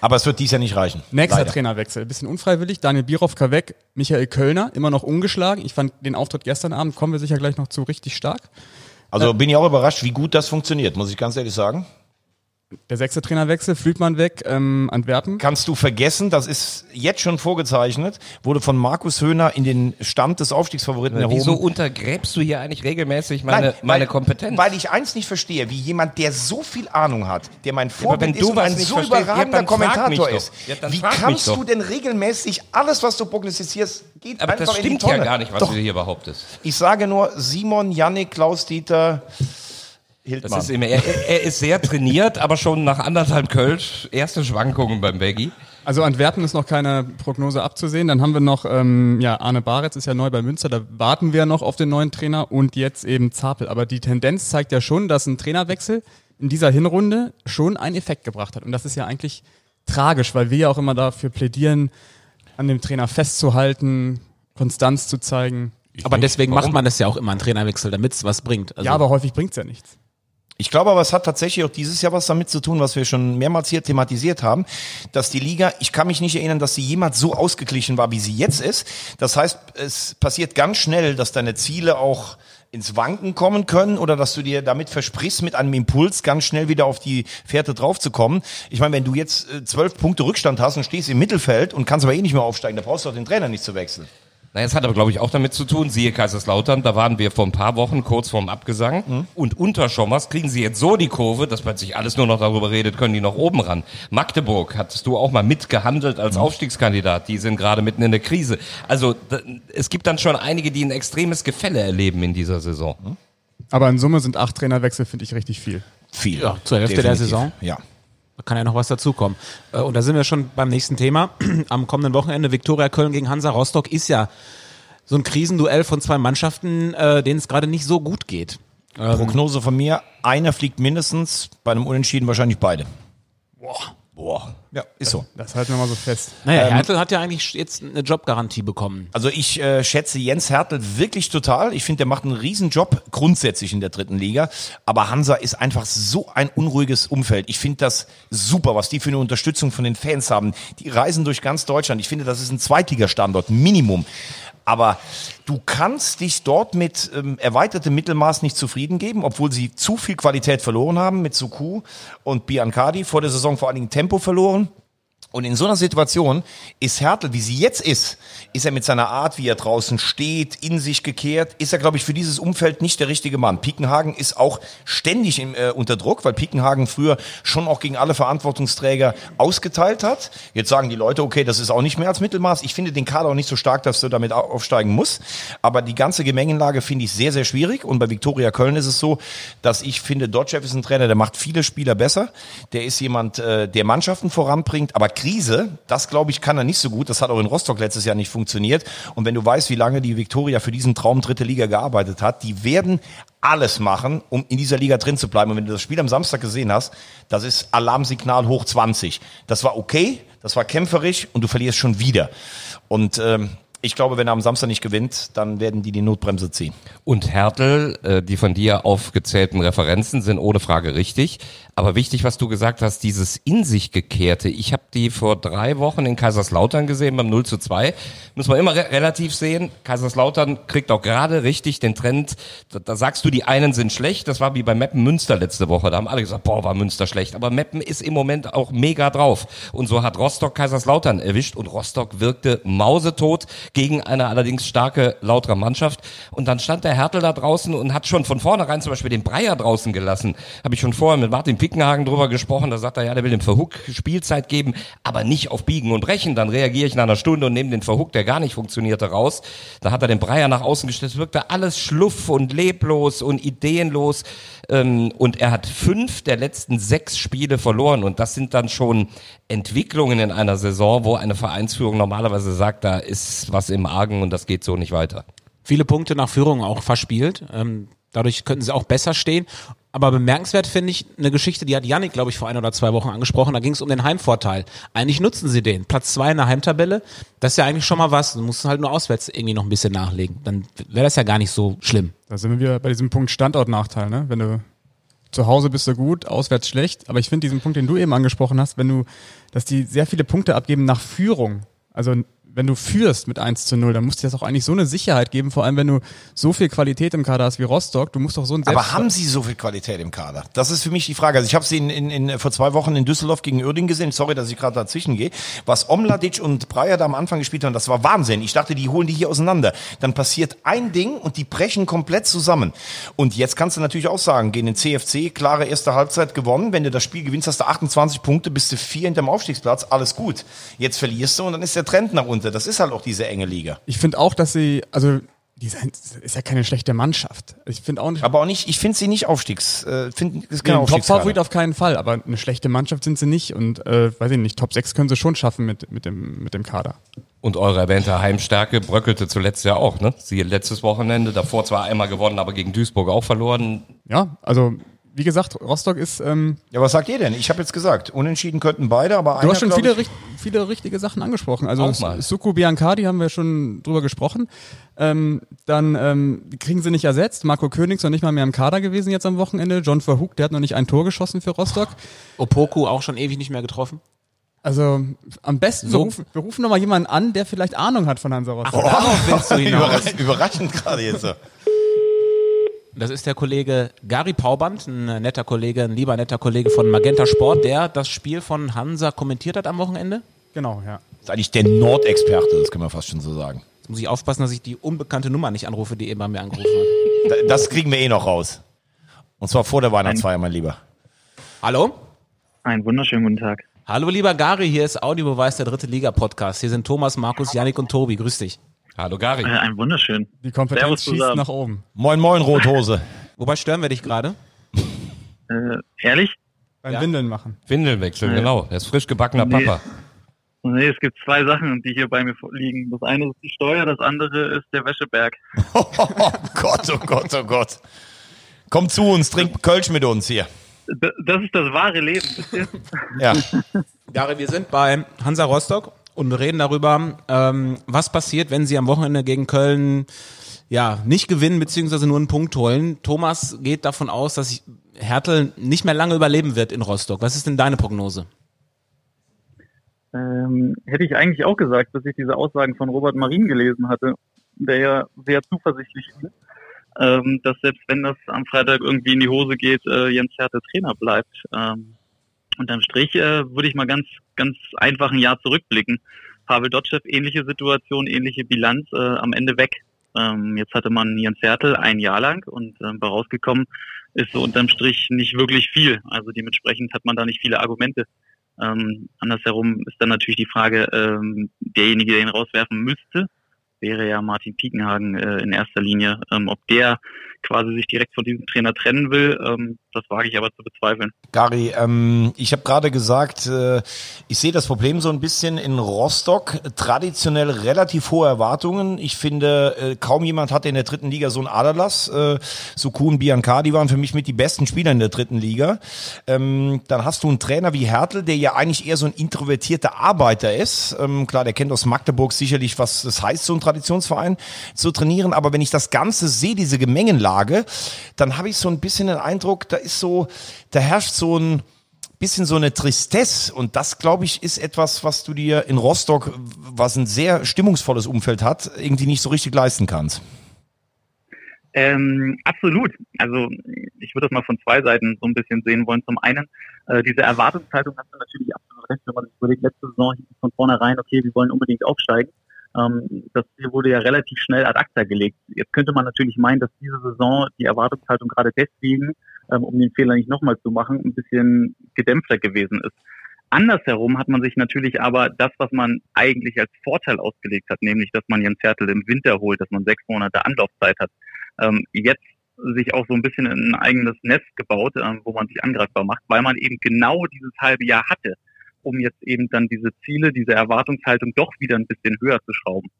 Aber es wird dies Jahr nicht reichen. Nächster Leider. Trainerwechsel, bisschen unfreiwillig. Daniel Bierhoffka weg, Michael Kölner, immer noch ungeschlagen. Ich fand den Auftritt gestern Abend, kommen wir sicher gleich noch zu, richtig stark. Also bin ich auch überrascht, wie gut das funktioniert, muss ich ganz ehrlich sagen. Der sechste Trainerwechsel, Flütmann weg, ähm, Antwerpen. Kannst du vergessen, das ist jetzt schon vorgezeichnet, wurde von Markus Höhner in den Stand des Aufstiegsfavoriten erhoben. Wieso untergräbst du hier eigentlich regelmäßig meine, Nein, meine weil, Kompetenz? Weil ich eins nicht verstehe, wie jemand, der so viel Ahnung hat, der mein Vorbild wenn du ist und was ein nicht so verstehst, ja, überragender mich Kommentator ist. Ja, wie kannst du denn regelmäßig alles, was du prognostizierst, geht aber einfach das in die stimmt Tonne? ja gar nicht, was Doch, du hier behauptest. ich sage nur Simon, Yannick, Klaus-Dieter, Das Hildmann. ist immer, er, er ist sehr trainiert, aber schon nach anderthalb Kölsch erste Schwankungen beim Baggy. Also Antwerpen ist noch keine Prognose abzusehen. Dann haben wir noch, ähm, ja, Arne Baretz ist ja neu bei Münster, da warten wir noch auf den neuen Trainer und jetzt eben Zapel. Aber die Tendenz zeigt ja schon, dass ein Trainerwechsel in dieser Hinrunde schon einen Effekt gebracht hat. Und das ist ja eigentlich tragisch, weil wir ja auch immer dafür plädieren, an dem Trainer festzuhalten, Konstanz zu zeigen. Aber deswegen Warum? macht man das ja auch immer, einen Trainerwechsel, damit es was bringt. Also, Ja, aber häufig bringt's ja nichts. Ich glaube aber, es hat tatsächlich auch dieses Jahr was damit zu tun, was wir schon mehrmals hier thematisiert haben, dass die Liga, ich kann mich nicht erinnern, dass sie jemals so ausgeglichen war, wie sie jetzt ist. Das heißt, es passiert ganz schnell, dass deine Ziele auch ins Wanken kommen können oder dass du dir damit versprichst, mit einem Impuls ganz schnell wieder auf die Fährte draufzukommen. Ich meine, wenn du jetzt äh, zwölf Punkte Rückstand hast und stehst im Mittelfeld und kannst aber eh nicht mehr aufsteigen, da brauchst du auch den Trainer nicht zu wechseln. Na, es hat aber, glaube ich, auch damit zu tun, siehe Kaiserslautern, da waren wir vor ein paar Wochen kurz vorm Abgesang Mhm. und unter Schommers kriegen sie jetzt so die Kurve, dass plötzlich alles nur noch darüber redet, können die noch oben ran. Magdeburg, hattest du auch mal mitgehandelt als Mhm. Aufstiegskandidat, die sind gerade mitten in der Krise. Also da, es gibt dann schon einige, die ein extremes Gefälle erleben in dieser Saison. Mhm. Aber in Summe sind acht Trainerwechsel, finde ich richtig viel. Viel. Ja, zur Hälfte der Definitiv. Saison. Ja. Da kann ja noch was dazukommen. Äh, Und da sind wir schon beim nächsten Thema. Am kommenden Wochenende Viktoria Köln gegen Hansa Rostock ist ja so ein Krisenduell von zwei Mannschaften, äh, denen es gerade nicht so gut geht. Prognose von mir, einer fliegt mindestens, bei einem Unentschieden wahrscheinlich beide. Boah. Ja, ist so. Das halten wir mal so fest. Naja, Hertel hat ja eigentlich jetzt eine Jobgarantie bekommen. Also ich äh, schätze Jens Hertel wirklich total. Ich finde, der macht einen Riesenjob grundsätzlich in der dritten Liga. Aber Hansa ist einfach so ein unruhiges Umfeld. Ich finde das super, was die für eine Unterstützung von den Fans haben. Die reisen durch ganz Deutschland. Ich finde, das ist ein Zweitligastandort, Minimum. Aber du kannst dich dort mit ähm, erweitertem Mittelmaß nicht zufrieden geben, obwohl sie zu viel Qualität verloren haben mit Suku und Biancardi. Vor der Saison vor allen Dingen Tempo verloren. Und in so einer Situation ist Hertel, wie sie jetzt ist, ist er mit seiner Art, wie er draußen steht, in sich gekehrt, ist er, glaube ich, für dieses Umfeld nicht der richtige Mann. Piekenhagen ist auch ständig im, äh, unter Druck, weil Piekenhagen früher schon auch gegen alle Verantwortungsträger ausgeteilt hat. Jetzt sagen die Leute, okay, das ist auch nicht mehr als Mittelmaß. Ich finde den Kader auch nicht so stark, dass du damit au- aufsteigen musst. Aber die ganze Gemengenlage finde ich sehr, sehr schwierig. Und bei Viktoria Köln ist es so, dass ich finde, Dotchev ist ein Trainer, der macht viele Spieler besser. Der ist jemand, äh, der Mannschaften voranbringt. Aber Krise, das glaube ich, kann er nicht so gut. Das hat auch in Rostock letztes Jahr nicht funktioniert. Und wenn du weißt, wie lange die Viktoria für diesen Traum dritte Liga gearbeitet hat, die werden alles machen, um in dieser Liga drin zu bleiben. Und wenn du das Spiel am Samstag gesehen hast, das ist Alarmsignal hoch 20. Das war okay, das war kämpferisch und du verlierst schon wieder. Und ähm, ich glaube, wenn er am Samstag nicht gewinnt, dann werden die die Notbremse ziehen. Und Hertel, äh, die von dir aufgezählten Referenzen sind ohne Frage richtig. Aber wichtig, was du gesagt hast, dieses in sich gekehrte. Ich habe die vor drei Wochen in Kaiserslautern gesehen beim 0 zu 2. Muss man immer re relativ sehen. Kaiserslautern kriegt auch gerade richtig den Trend. Da, da sagst du, die einen sind schlecht. Das war wie bei Meppen Münster letzte Woche. Da haben alle gesagt, boah, war Münster schlecht. Aber Meppen ist im Moment auch mega drauf. Und so hat Rostock Kaiserslautern erwischt. Und Rostock wirkte mausetot gegen eine allerdings starke Lauterer Mannschaft. Und dann stand der Hertel da draußen und hat schon von vornherein zum Beispiel den Breyer draußen gelassen. Habe ich schon vorher mit Martin Pickenhagen drüber gesprochen. Da sagt er, ja, der will dem Verhook Spielzeit geben, aber nicht auf Biegen und Brechen. Dann reagiere ich nach einer Stunde und nehme den Verhook, der gar nicht funktionierte, raus. Da hat er den Breyer nach außen gestellt. Es wirkte alles schluff und leblos und ideenlos. Ähm, und er hat fünf der letzten sechs Spiele verloren. Und das sind dann schon Entwicklungen in einer Saison, wo eine Vereinsführung normalerweise sagt, da ist was im Argen und das geht so nicht weiter. Viele Punkte nach Führung auch verspielt. Ähm, dadurch könnten sie auch besser stehen. Aber bemerkenswert finde ich eine Geschichte, die hat Yannick, glaube ich, vor ein oder zwei Wochen angesprochen. Da ging es um den Heimvorteil. Eigentlich nutzen sie den. Platz zwei in der Heimtabelle. Das ist ja eigentlich schon mal was. Du musst halt nur auswärts irgendwie noch ein bisschen nachlegen. Dann wäre das ja gar nicht so schlimm. Da sind wir bei diesem Punkt Standortnachteil, ne? Wenn du zu Hause bist du gut, auswärts schlecht. Aber ich finde diesen Punkt, den du eben angesprochen hast, wenn du, dass die sehr viele Punkte abgeben nach Führung. Also wenn du führst mit 1 zu 0, dann muss dir das auch eigentlich so eine Sicherheit geben, vor allem wenn du so viel Qualität im Kader hast wie Rostock, du musst doch so ein Aber haben sie so viel Qualität im Kader? Das ist für mich die Frage. Also ich habe sie in, in, in, vor zwei Wochen in Düsseldorf gegen Uerdingen gesehen. Sorry, dass ich gerade dazwischen gehe. Was Omladic und Breyer da am Anfang gespielt haben, das war Wahnsinn. Ich dachte, die holen die hier auseinander. Dann passiert ein Ding und die brechen komplett zusammen. Und jetzt kannst du natürlich auch sagen, gegen den CFC, klare erste Halbzeit gewonnen. Wenn du das Spiel gewinnst, hast du 28 Punkte, bist du vier hinterm Aufstiegsplatz, alles gut. Jetzt verlierst du und dann ist der Trend nach unten. Das ist halt auch diese enge Liga. Ich finde auch, dass sie, also die ist ja keine schlechte Mannschaft. Ich finde auch nicht. Aber auch nicht, ich finde sie nicht Aufstiegs, äh, find, ist kein Ein Aufstiegskader. Top-Favorit auf keinen Fall, aber eine schlechte Mannschaft sind sie nicht und äh, weiß ich nicht, Top 6 können sie schon schaffen mit, mit, dem, mit dem Kader. Und eure erwähnte Heimstärke bröckelte zuletzt ja auch, ne? Sie letztes Wochenende, davor zwar einmal gewonnen, aber gegen Duisburg auch verloren. Ja, also wie gesagt, Rostock ist, ähm, Ja, was sagt ihr denn? Ich habe jetzt gesagt, unentschieden könnten beide, aber du einer, hast schon viele, ich, viele richtige Sachen angesprochen. Also. Suku Biancardi haben wir schon drüber gesprochen. Ähm, dann ähm, kriegen sie nicht ersetzt. Marco König ist noch nicht mal mehr im Kader gewesen jetzt am Wochenende. John Verhoek, der hat noch nicht ein Tor geschossen für Rostock. Opoku auch schon ewig nicht mehr getroffen. Also am besten, So- wir, rufen, wir rufen noch mal jemanden an, der vielleicht Ahnung hat von Hansa Rostock. Darauf willst du hinaus. Überra- Überraschend gerade jetzt. so. Das ist der Kollege Gary Pauband, ein netter Kollege, ein lieber netter Kollege von Magenta Sport, der das Spiel von Hansa kommentiert hat am Wochenende. Genau, ja. Das ist eigentlich der Nordexperte, das kann man fast schon so sagen. Jetzt muss ich aufpassen, dass ich die unbekannte Nummer nicht anrufe, die eben bei mir angerufen hat. Da- Das kriegen wir eh noch raus. Und zwar vor der Weihnachtsfeier, mein Lieber. Hallo? Einen wunderschönen guten Tag. Hallo lieber Gary, hier ist Audiobeweis der dritte Liga Podcast. Hier sind Thomas, Markus, Yannick und Tobi. Grüß dich. Hallo Gary. Äh, einen wunderschönen. Die Kompetenz Servus schießt nach oben. Moin, moin, Rothose. Wobei stören wir dich gerade? Äh, ehrlich? Beim Ja. Windeln machen. Windeln wechseln, genau. Der ist frisch gebackener Nee. Papa. Nee, es gibt zwei Sachen, die hier bei mir liegen. Das eine ist die Steuer, das andere ist der Wäscheberg. Oh Gott, oh Gott, oh Gott. Komm zu uns, trink Kölsch mit uns hier. Das ist das wahre Leben. Ja. Gary, wir sind bei Hansa Rostock und reden darüber, ähm, was passiert, wenn sie am Wochenende gegen Köln ja nicht gewinnen beziehungsweise nur einen Punkt holen. Thomas geht davon aus, dass Hertel nicht mehr lange überleben wird in Rostock. Was ist denn deine Prognose? Ähm, hätte ich eigentlich auch gesagt, dass ich diese Aussagen von Robert Marin gelesen hatte, der ja sehr zuversichtlich ist, ähm, dass selbst wenn das am Freitag irgendwie in die Hose geht, äh, Jens Hertel Trainer bleibt. Ähm, unterm Strich äh, würde ich mal ganz, ganz einfach ein Jahr zurückblicken. Pavel Dotschew, ähnliche Situation, ähnliche Bilanz, äh, am Ende weg. Ähm, jetzt hatte man Jens Hertel ein Jahr lang und bei rausgekommen ist so unterm Strich nicht wirklich viel. Also dementsprechend hat man da nicht viele Argumente. Ähm, andersherum ist dann natürlich die Frage, ähm, derjenige, der ihn rauswerfen müsste, wäre ja Martin Piekenhagen äh, in erster Linie. Ähm, ob der quasi sich direkt von diesem Trainer trennen will, ähm, das wage ich aber zu bezweifeln. Gary, ähm, ich habe gerade gesagt, äh, ich sehe das Problem so ein bisschen in Rostock. Traditionell relativ hohe Erwartungen. Ich finde, äh, kaum jemand hatte in der dritten Liga so einen Aderlass. Äh, und Biancardi waren für mich mit die besten Spieler in der dritten Liga. Ähm, dann hast du einen Trainer wie Hertel, der ja eigentlich eher so ein introvertierter Arbeiter ist. Ähm, klar, der kennt aus Magdeburg sicherlich, was das heißt, so ein Traditionsverein zu trainieren. Aber wenn ich das Ganze sehe, diese Gemengenlage, dann habe ich so ein bisschen den Eindruck, da so, da herrscht so ein bisschen so eine Tristesse. Und das, glaube ich, ist etwas, was du dir in Rostock, was ein sehr stimmungsvolles Umfeld hat, irgendwie nicht so richtig leisten kannst. Ähm, absolut. Also ich würde das mal von zwei Seiten so ein bisschen sehen wollen. Zum einen, äh, diese Erwartungshaltung hast du natürlich absolut recht, wenn man sich überlegt, letzte Saison hieß es von vornherein, okay, wir wollen unbedingt aufsteigen. Ähm, das Ziel wurde ja relativ schnell ad acta gelegt. Jetzt könnte man natürlich meinen, dass diese Saison die Erwartungshaltung gerade deswegen, ähm, um den Fehler nicht nochmal zu machen, ein bisschen gedämpfter gewesen ist. Andersherum hat man sich natürlich aber das, was man eigentlich als Vorteil ausgelegt hat, nämlich, dass man Jens Hertel im Winter holt, dass man sechs Monate Anlaufzeit hat, ähm, jetzt sich auch so ein bisschen in ein eigenes Nest gebaut, ähm, wo man sich angreifbar macht, weil man eben genau dieses halbe Jahr hatte, um jetzt eben dann diese Ziele, diese Erwartungshaltung doch wieder ein bisschen höher zu schrauben,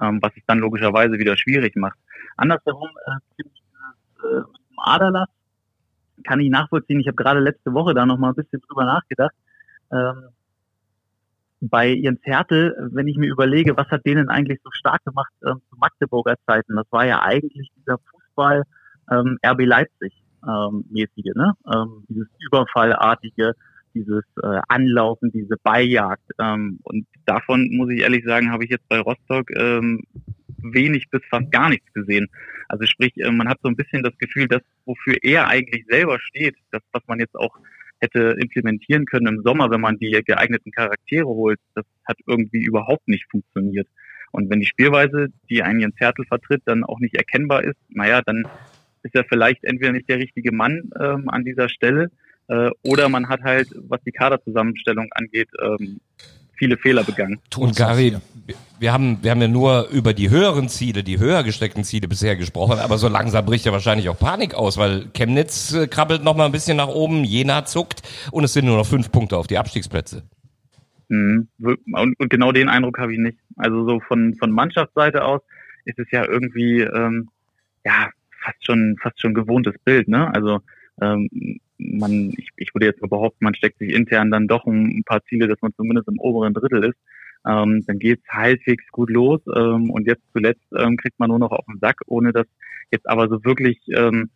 ähm, was es dann logischerweise wieder schwierig macht. Andersherum äh, dieses äh, mit dem Aderlass kann ich nachvollziehen. Ich habe gerade letzte Woche da noch mal ein bisschen drüber nachgedacht. Ähm, bei Jens Hertel, wenn ich mir überlege, was hat denen eigentlich so stark gemacht ähm, zu Magdeburger Zeiten, das war ja eigentlich dieser Fußball ähm, RB Leipzig ähm, mäßige, ne? Ähm, dieses Überfallartige, dieses äh, Anlaufen, diese Beijagd. Ähm, und davon muss ich ehrlich sagen, habe ich jetzt bei Rostock ähm, wenig bis fast gar nichts gesehen. Also sprich, äh, man hat so ein bisschen das Gefühl, dass wofür er eigentlich selber steht, das, was man jetzt auch hätte implementieren können im Sommer, wenn man die geeigneten Charaktere holt, das hat irgendwie überhaupt nicht funktioniert. Und wenn die Spielweise, die ein Jens Hertel vertritt, dann auch nicht erkennbar ist, naja, dann ist er vielleicht entweder nicht der richtige Mann ähm, an dieser Stelle äh, oder man hat halt, was die Kaderzusammenstellung angeht, ähm, viele Fehler begangen. Und Gary, wir haben, wir haben ja nur über die höheren Ziele, die höher gesteckten Ziele bisher gesprochen, aber so langsam bricht ja wahrscheinlich auch Panik aus, weil Chemnitz äh, krabbelt noch mal ein bisschen nach oben, Jena zuckt und es sind nur noch fünf Punkte auf die Abstiegsplätze. Mhm. Und, und genau den Eindruck habe ich nicht. Also so von, von Mannschaftsseite aus ist es ja irgendwie ähm, ja fast schon fast schon gewohntes Bild. Ne? Also ähm, man, ich, ich würde jetzt behaupten, man steckt sich intern dann doch ein paar Ziele, dass man zumindest im oberen Drittel ist. Ähm, dann geht's halbwegs gut los ähm, und jetzt zuletzt ähm, kriegt man nur noch auf den Sack, ohne dass jetzt aber so wirklich ähm,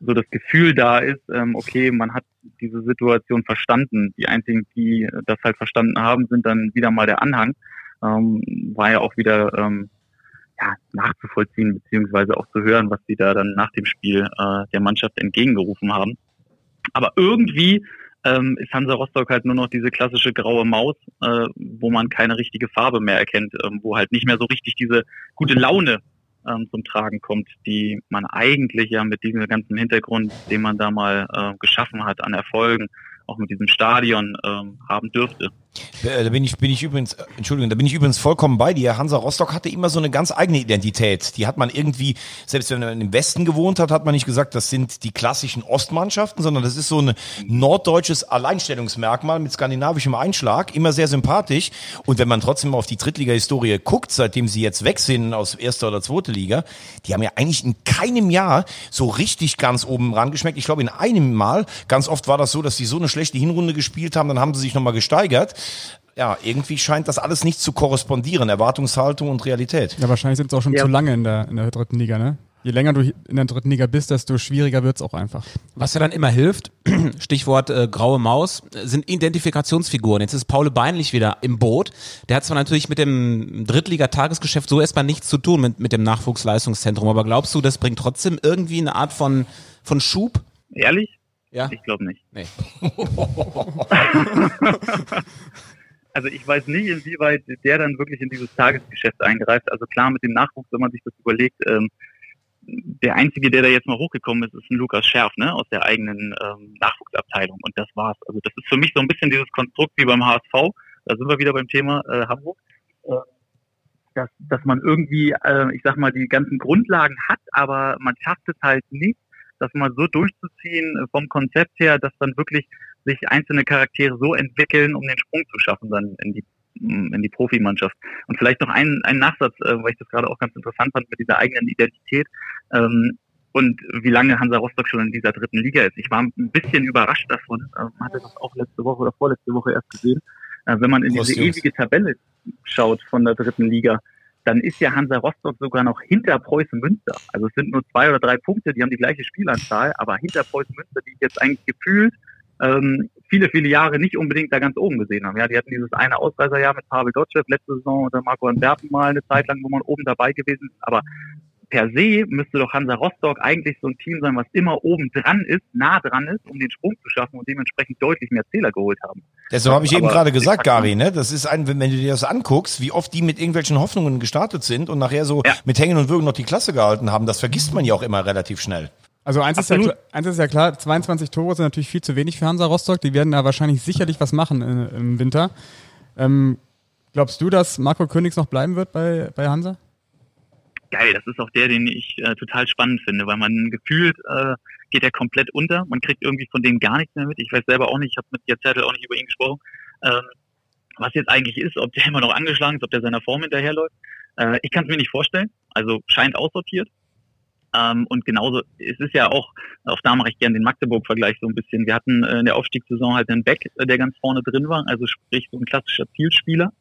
so das Gefühl da ist, ähm, okay, man hat diese Situation verstanden. Die einzigen, die das halt verstanden haben, sind dann wieder mal der Anhang. Ähm, war ja auch wieder ähm, ja, nachzuvollziehen beziehungsweise auch zu hören, was sie da dann nach dem Spiel äh, der Mannschaft entgegengerufen haben. Aber irgendwie ähm, ist Hansa Rostock halt nur noch diese klassische graue Maus, äh, wo man keine richtige Farbe mehr erkennt, ähm, wo halt nicht mehr so richtig diese gute Laune ähm, zum Tragen kommt, die man eigentlich ja mit diesem ganzen Hintergrund, den man da mal äh, geschaffen hat an Erfolgen, auch mit diesem Stadion ähm, haben dürfte. Äh, da bin ich, bin ich übrigens, Entschuldigung, da bin ich übrigens vollkommen bei dir. Hansa Rostock hatte immer so eine ganz eigene Identität. Die hat man irgendwie, selbst wenn man im Westen gewohnt hat, hat man nicht gesagt, das sind die klassischen Ostmannschaften, sondern das ist so ein norddeutsches Alleinstellungsmerkmal mit skandinavischem Einschlag. Immer sehr sympathisch. Und wenn man trotzdem auf die Drittliga-Historie guckt, seitdem sie jetzt weg sind aus erster oder zweiter Liga, die haben ja eigentlich in keinem Jahr so richtig ganz oben rangeschmeckt. Ich glaube, in einem Mal, ganz oft war das so, dass sie so eine schlechte Hinrunde gespielt haben, dann haben sie sich nochmal gesteigert ja, irgendwie scheint das alles nicht zu korrespondieren, Erwartungshaltung und Realität. Ja, wahrscheinlich sind es auch schon ja. zu lange in der, in der dritten Liga, ne? Je länger du in der dritten Liga bist, desto schwieriger wird's auch einfach. Was ja dann immer hilft, Stichwort äh, graue Maus, sind Identifikationsfiguren. Jetzt ist Paul Beinlich wieder im Boot. Der hat zwar natürlich mit dem Drittliga-Tagesgeschäft so erstmal nichts zu tun mit, mit dem Nachwuchsleistungszentrum, aber glaubst du, das bringt trotzdem irgendwie eine Art von, von Schub? Ehrlich? Ja. Ich glaube nicht. Nee. also ich weiß nicht, inwieweit der dann wirklich in dieses Tagesgeschäft eingreift. Also klar, mit dem Nachwuchs, wenn man sich das überlegt, ähm, der Einzige, der da jetzt mal hochgekommen ist, ist ein Lukas Scherf, ne, aus der eigenen ähm, Nachwuchsabteilung. Und das war's. Also das ist für mich so ein bisschen dieses Konstrukt wie beim HSV. Da sind wir wieder beim Thema äh, Hamburg. Äh, dass, dass man irgendwie, äh, ich sag mal, die ganzen Grundlagen hat, aber man schafft es halt nicht, das mal so durchzuziehen äh, vom Konzept her, dass dann wirklich sich einzelne Charaktere so entwickeln, um den Sprung zu schaffen dann in die mm, in die Profimannschaft. Und vielleicht noch ein, ein Nachsatz, äh, weil ich das gerade auch ganz interessant fand mit dieser eigenen Identität ähm, und wie lange Hansa Rostock schon in dieser dritten Liga ist. Ich war ein bisschen überrascht davon, äh, hatte das auch letzte Woche oder vorletzte Woche erst gesehen, äh, wenn man in diese ewige Tabelle schaut von der dritten Liga dann ist ja Hansa Rostock sogar noch hinter Preußen Münster. Also es sind nur zwei oder drei Punkte, die haben die gleiche Spielanzahl, aber hinter Preußen Münster, die ich jetzt eigentlich gefühlt ähm, viele, viele Jahre nicht unbedingt da ganz oben gesehen haben. Ja, die hatten dieses eine Ausreißerjahr mit Pavel Dotschew, letzte Saison unter Marco Antwerpen mal eine Zeit lang, wo man oben dabei gewesen ist. Aber per se müsste doch Hansa Rostock eigentlich so ein Team sein, was immer oben dran ist, nah dran ist, um den Sprung zu schaffen und dementsprechend deutlich mehr Zähler geholt haben. Deshalb habe ich eben gerade gesagt, Gary, ne? Das ist ein, wenn, du dir das anguckst, wie oft die mit irgendwelchen Hoffnungen gestartet sind und nachher so ja. mit Hängen und Würgen noch die Klasse gehalten haben, das vergisst man ja auch immer relativ schnell. Also eins ist, ja, eins ist ja klar, 22 Tore sind natürlich viel zu wenig für Hansa Rostock. Die werden da wahrscheinlich sicherlich was machen in, im Winter. Ähm, glaubst du, dass Marco Königs noch bleiben wird bei, bei Hansa? Geil. Das ist auch der, den ich äh, total spannend finde, weil man gefühlt äh, geht er komplett unter. Man kriegt irgendwie von dem gar nichts mehr mit. Ich weiß selber auch nicht, ich habe mit Zettel auch nicht über ihn gesprochen, ähm, was jetzt eigentlich ist, ob der immer noch angeschlagen ist, ob der seiner Form hinterherläuft. Äh, ich kann es mir nicht vorstellen. Also scheint aussortiert. Ähm, und genauso, es ist ja auch, auf da mache ich gerne den Magdeburg-Vergleich so ein bisschen. Wir hatten äh, in der Aufstiegssaison halt einen Beck, äh, der ganz vorne drin war, also sprich so ein klassischer Zielspieler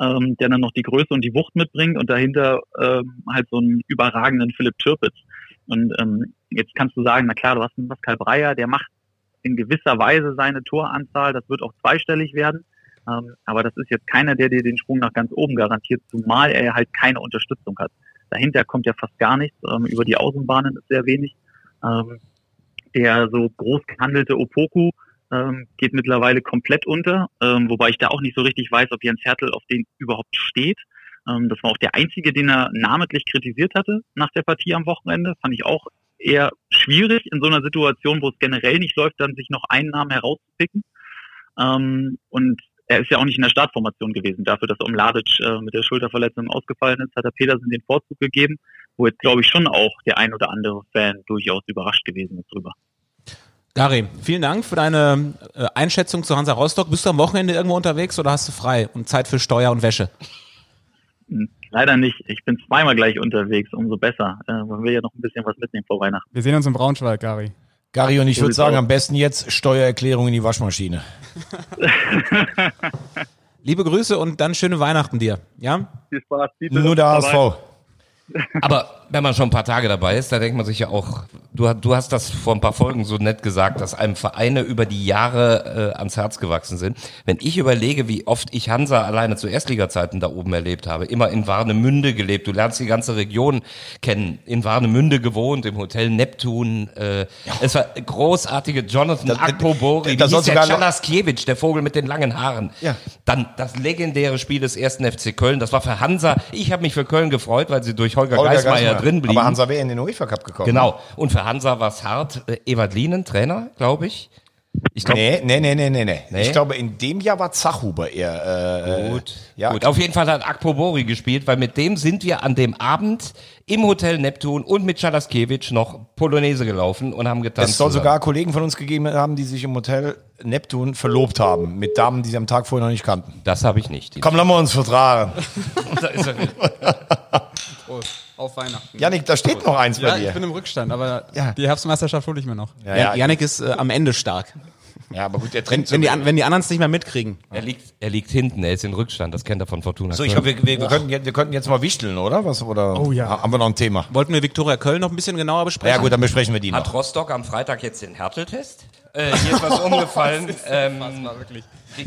ähm, der dann noch die Größe und die Wucht mitbringt und dahinter ähm, halt so einen überragenden Philipp Türpitz. Und ähm, jetzt kannst du sagen, na klar, du hast einen Pascal Breyer, der macht in gewisser Weise seine Toranzahl, das wird auch zweistellig werden. Ähm, aber das ist jetzt keiner, der dir den Sprung nach ganz oben garantiert, zumal er halt keine Unterstützung hat. Dahinter kommt ja fast gar nichts. Ähm, über die Außenbahnen ist sehr wenig. Ähm, der so groß gehandelte Opoku, ähm, geht mittlerweile komplett unter, ähm, wobei ich da auch nicht so richtig weiß, ob Jens Hertel auf den überhaupt steht. Ähm, das war auch der einzige, den er namentlich kritisiert hatte nach der Partie am Wochenende. Fand ich auch eher schwierig in so einer Situation, wo es generell nicht läuft, dann sich noch einen Namen herauszupicken. Ähm, und er ist ja auch nicht in der Startformation gewesen. Dafür, dass Omladic äh, mit der Schulterverletzung ausgefallen ist, hat er Petersen den Vorzug gegeben, wo jetzt, glaube ich, schon auch der ein oder andere Fan durchaus überrascht gewesen ist drüber. Gary, vielen Dank für deine äh, Einschätzung zu Hansa Rostock. Bist du am Wochenende irgendwo unterwegs oder hast du frei und Zeit für Steuer und Wäsche? Hm, leider nicht. Ich bin zweimal gleich unterwegs, umso besser. Äh, man will ja noch ein bisschen was mitnehmen vor Weihnachten. Wir sehen uns in Braunschweig, Gary. Gary, und ich würde sagen, am besten jetzt Steuererklärung in die Waschmaschine. Liebe Grüße und dann schöne Weihnachten dir. Ja? Viel Spaß. Bitte. Nur der. HSV. Aber wenn man schon ein paar Tage dabei ist, da denkt man sich ja auch, du, du hast das vor ein paar Folgen so nett gesagt, dass einem Vereine über die Jahre äh, ans Herz gewachsen sind. Wenn ich überlege, wie oft ich Hansa alleine zu Erstliga-Zeiten da oben erlebt habe, immer in Warnemünde gelebt, du lernst die ganze Region kennen, in Warnemünde gewohnt, im Hotel Neptun, äh, es war großartige Jonathan Das- Akpobori, da wie soll hieß der Vogel mit den langen Haaren. Ja. Dann das legendäre Spiel des ersten FC Köln, das war für Hansa, ich habe mich für Köln gefreut, weil sie durch Holger, Holger Geismeier. Drin blieben. Aber Hansa wäre in den UEFA Cup gekommen. Genau. Und für Hansa war es hart. Äh, Ewald Lienen, Trainer, glaube ich. Ich glaube, Nee, nee, nee, nee, nee, nee. Ich glaube, in dem Jahr war Zachhuber eher. Äh, gut. Ja, gut. Auf jeden Fall hat Akpobori gespielt, weil mit dem sind wir an dem Abend im Hotel Neptun und mit Schalaskiewicz noch Polonaise gelaufen und haben getanzt. Es soll zusammen. sogar Kollegen von uns gegeben haben, die sich im Hotel Neptun verlobt haben. Mit Damen, die sie am Tag vorher noch nicht kannten. Das habe ich nicht. Komm, lassen wir uns vertragen. Da ist er wieder. Auf Weihnachten. Janik, da steht noch eins Ja, bei ich dir. bin im Rückstand, aber Ja. die Herbstmeisterschaft hole ich mir noch. Ja, Ja, ja, Janik ist äh, am Ende stark. ja, aber gut, der Trend. Wenn die, an- wenn die anderen es nicht mehr mitkriegen. er, liegt, er liegt hinten, er ist in Rückstand. Das kennt er von Fortuna. so, ich glaube, wir, wir, wir, könnten, jetzt- wir könnten jetzt mal wichteln, oder? Was, oder Oh ja. Haben wir noch ein Thema? Wollten wir Viktoria Köln noch ein bisschen genauer besprechen? Ja, gut, dann besprechen wir die Hat noch. Rostock am Freitag jetzt den Härteltest? Äh, hier ist was umgefallen. ähm,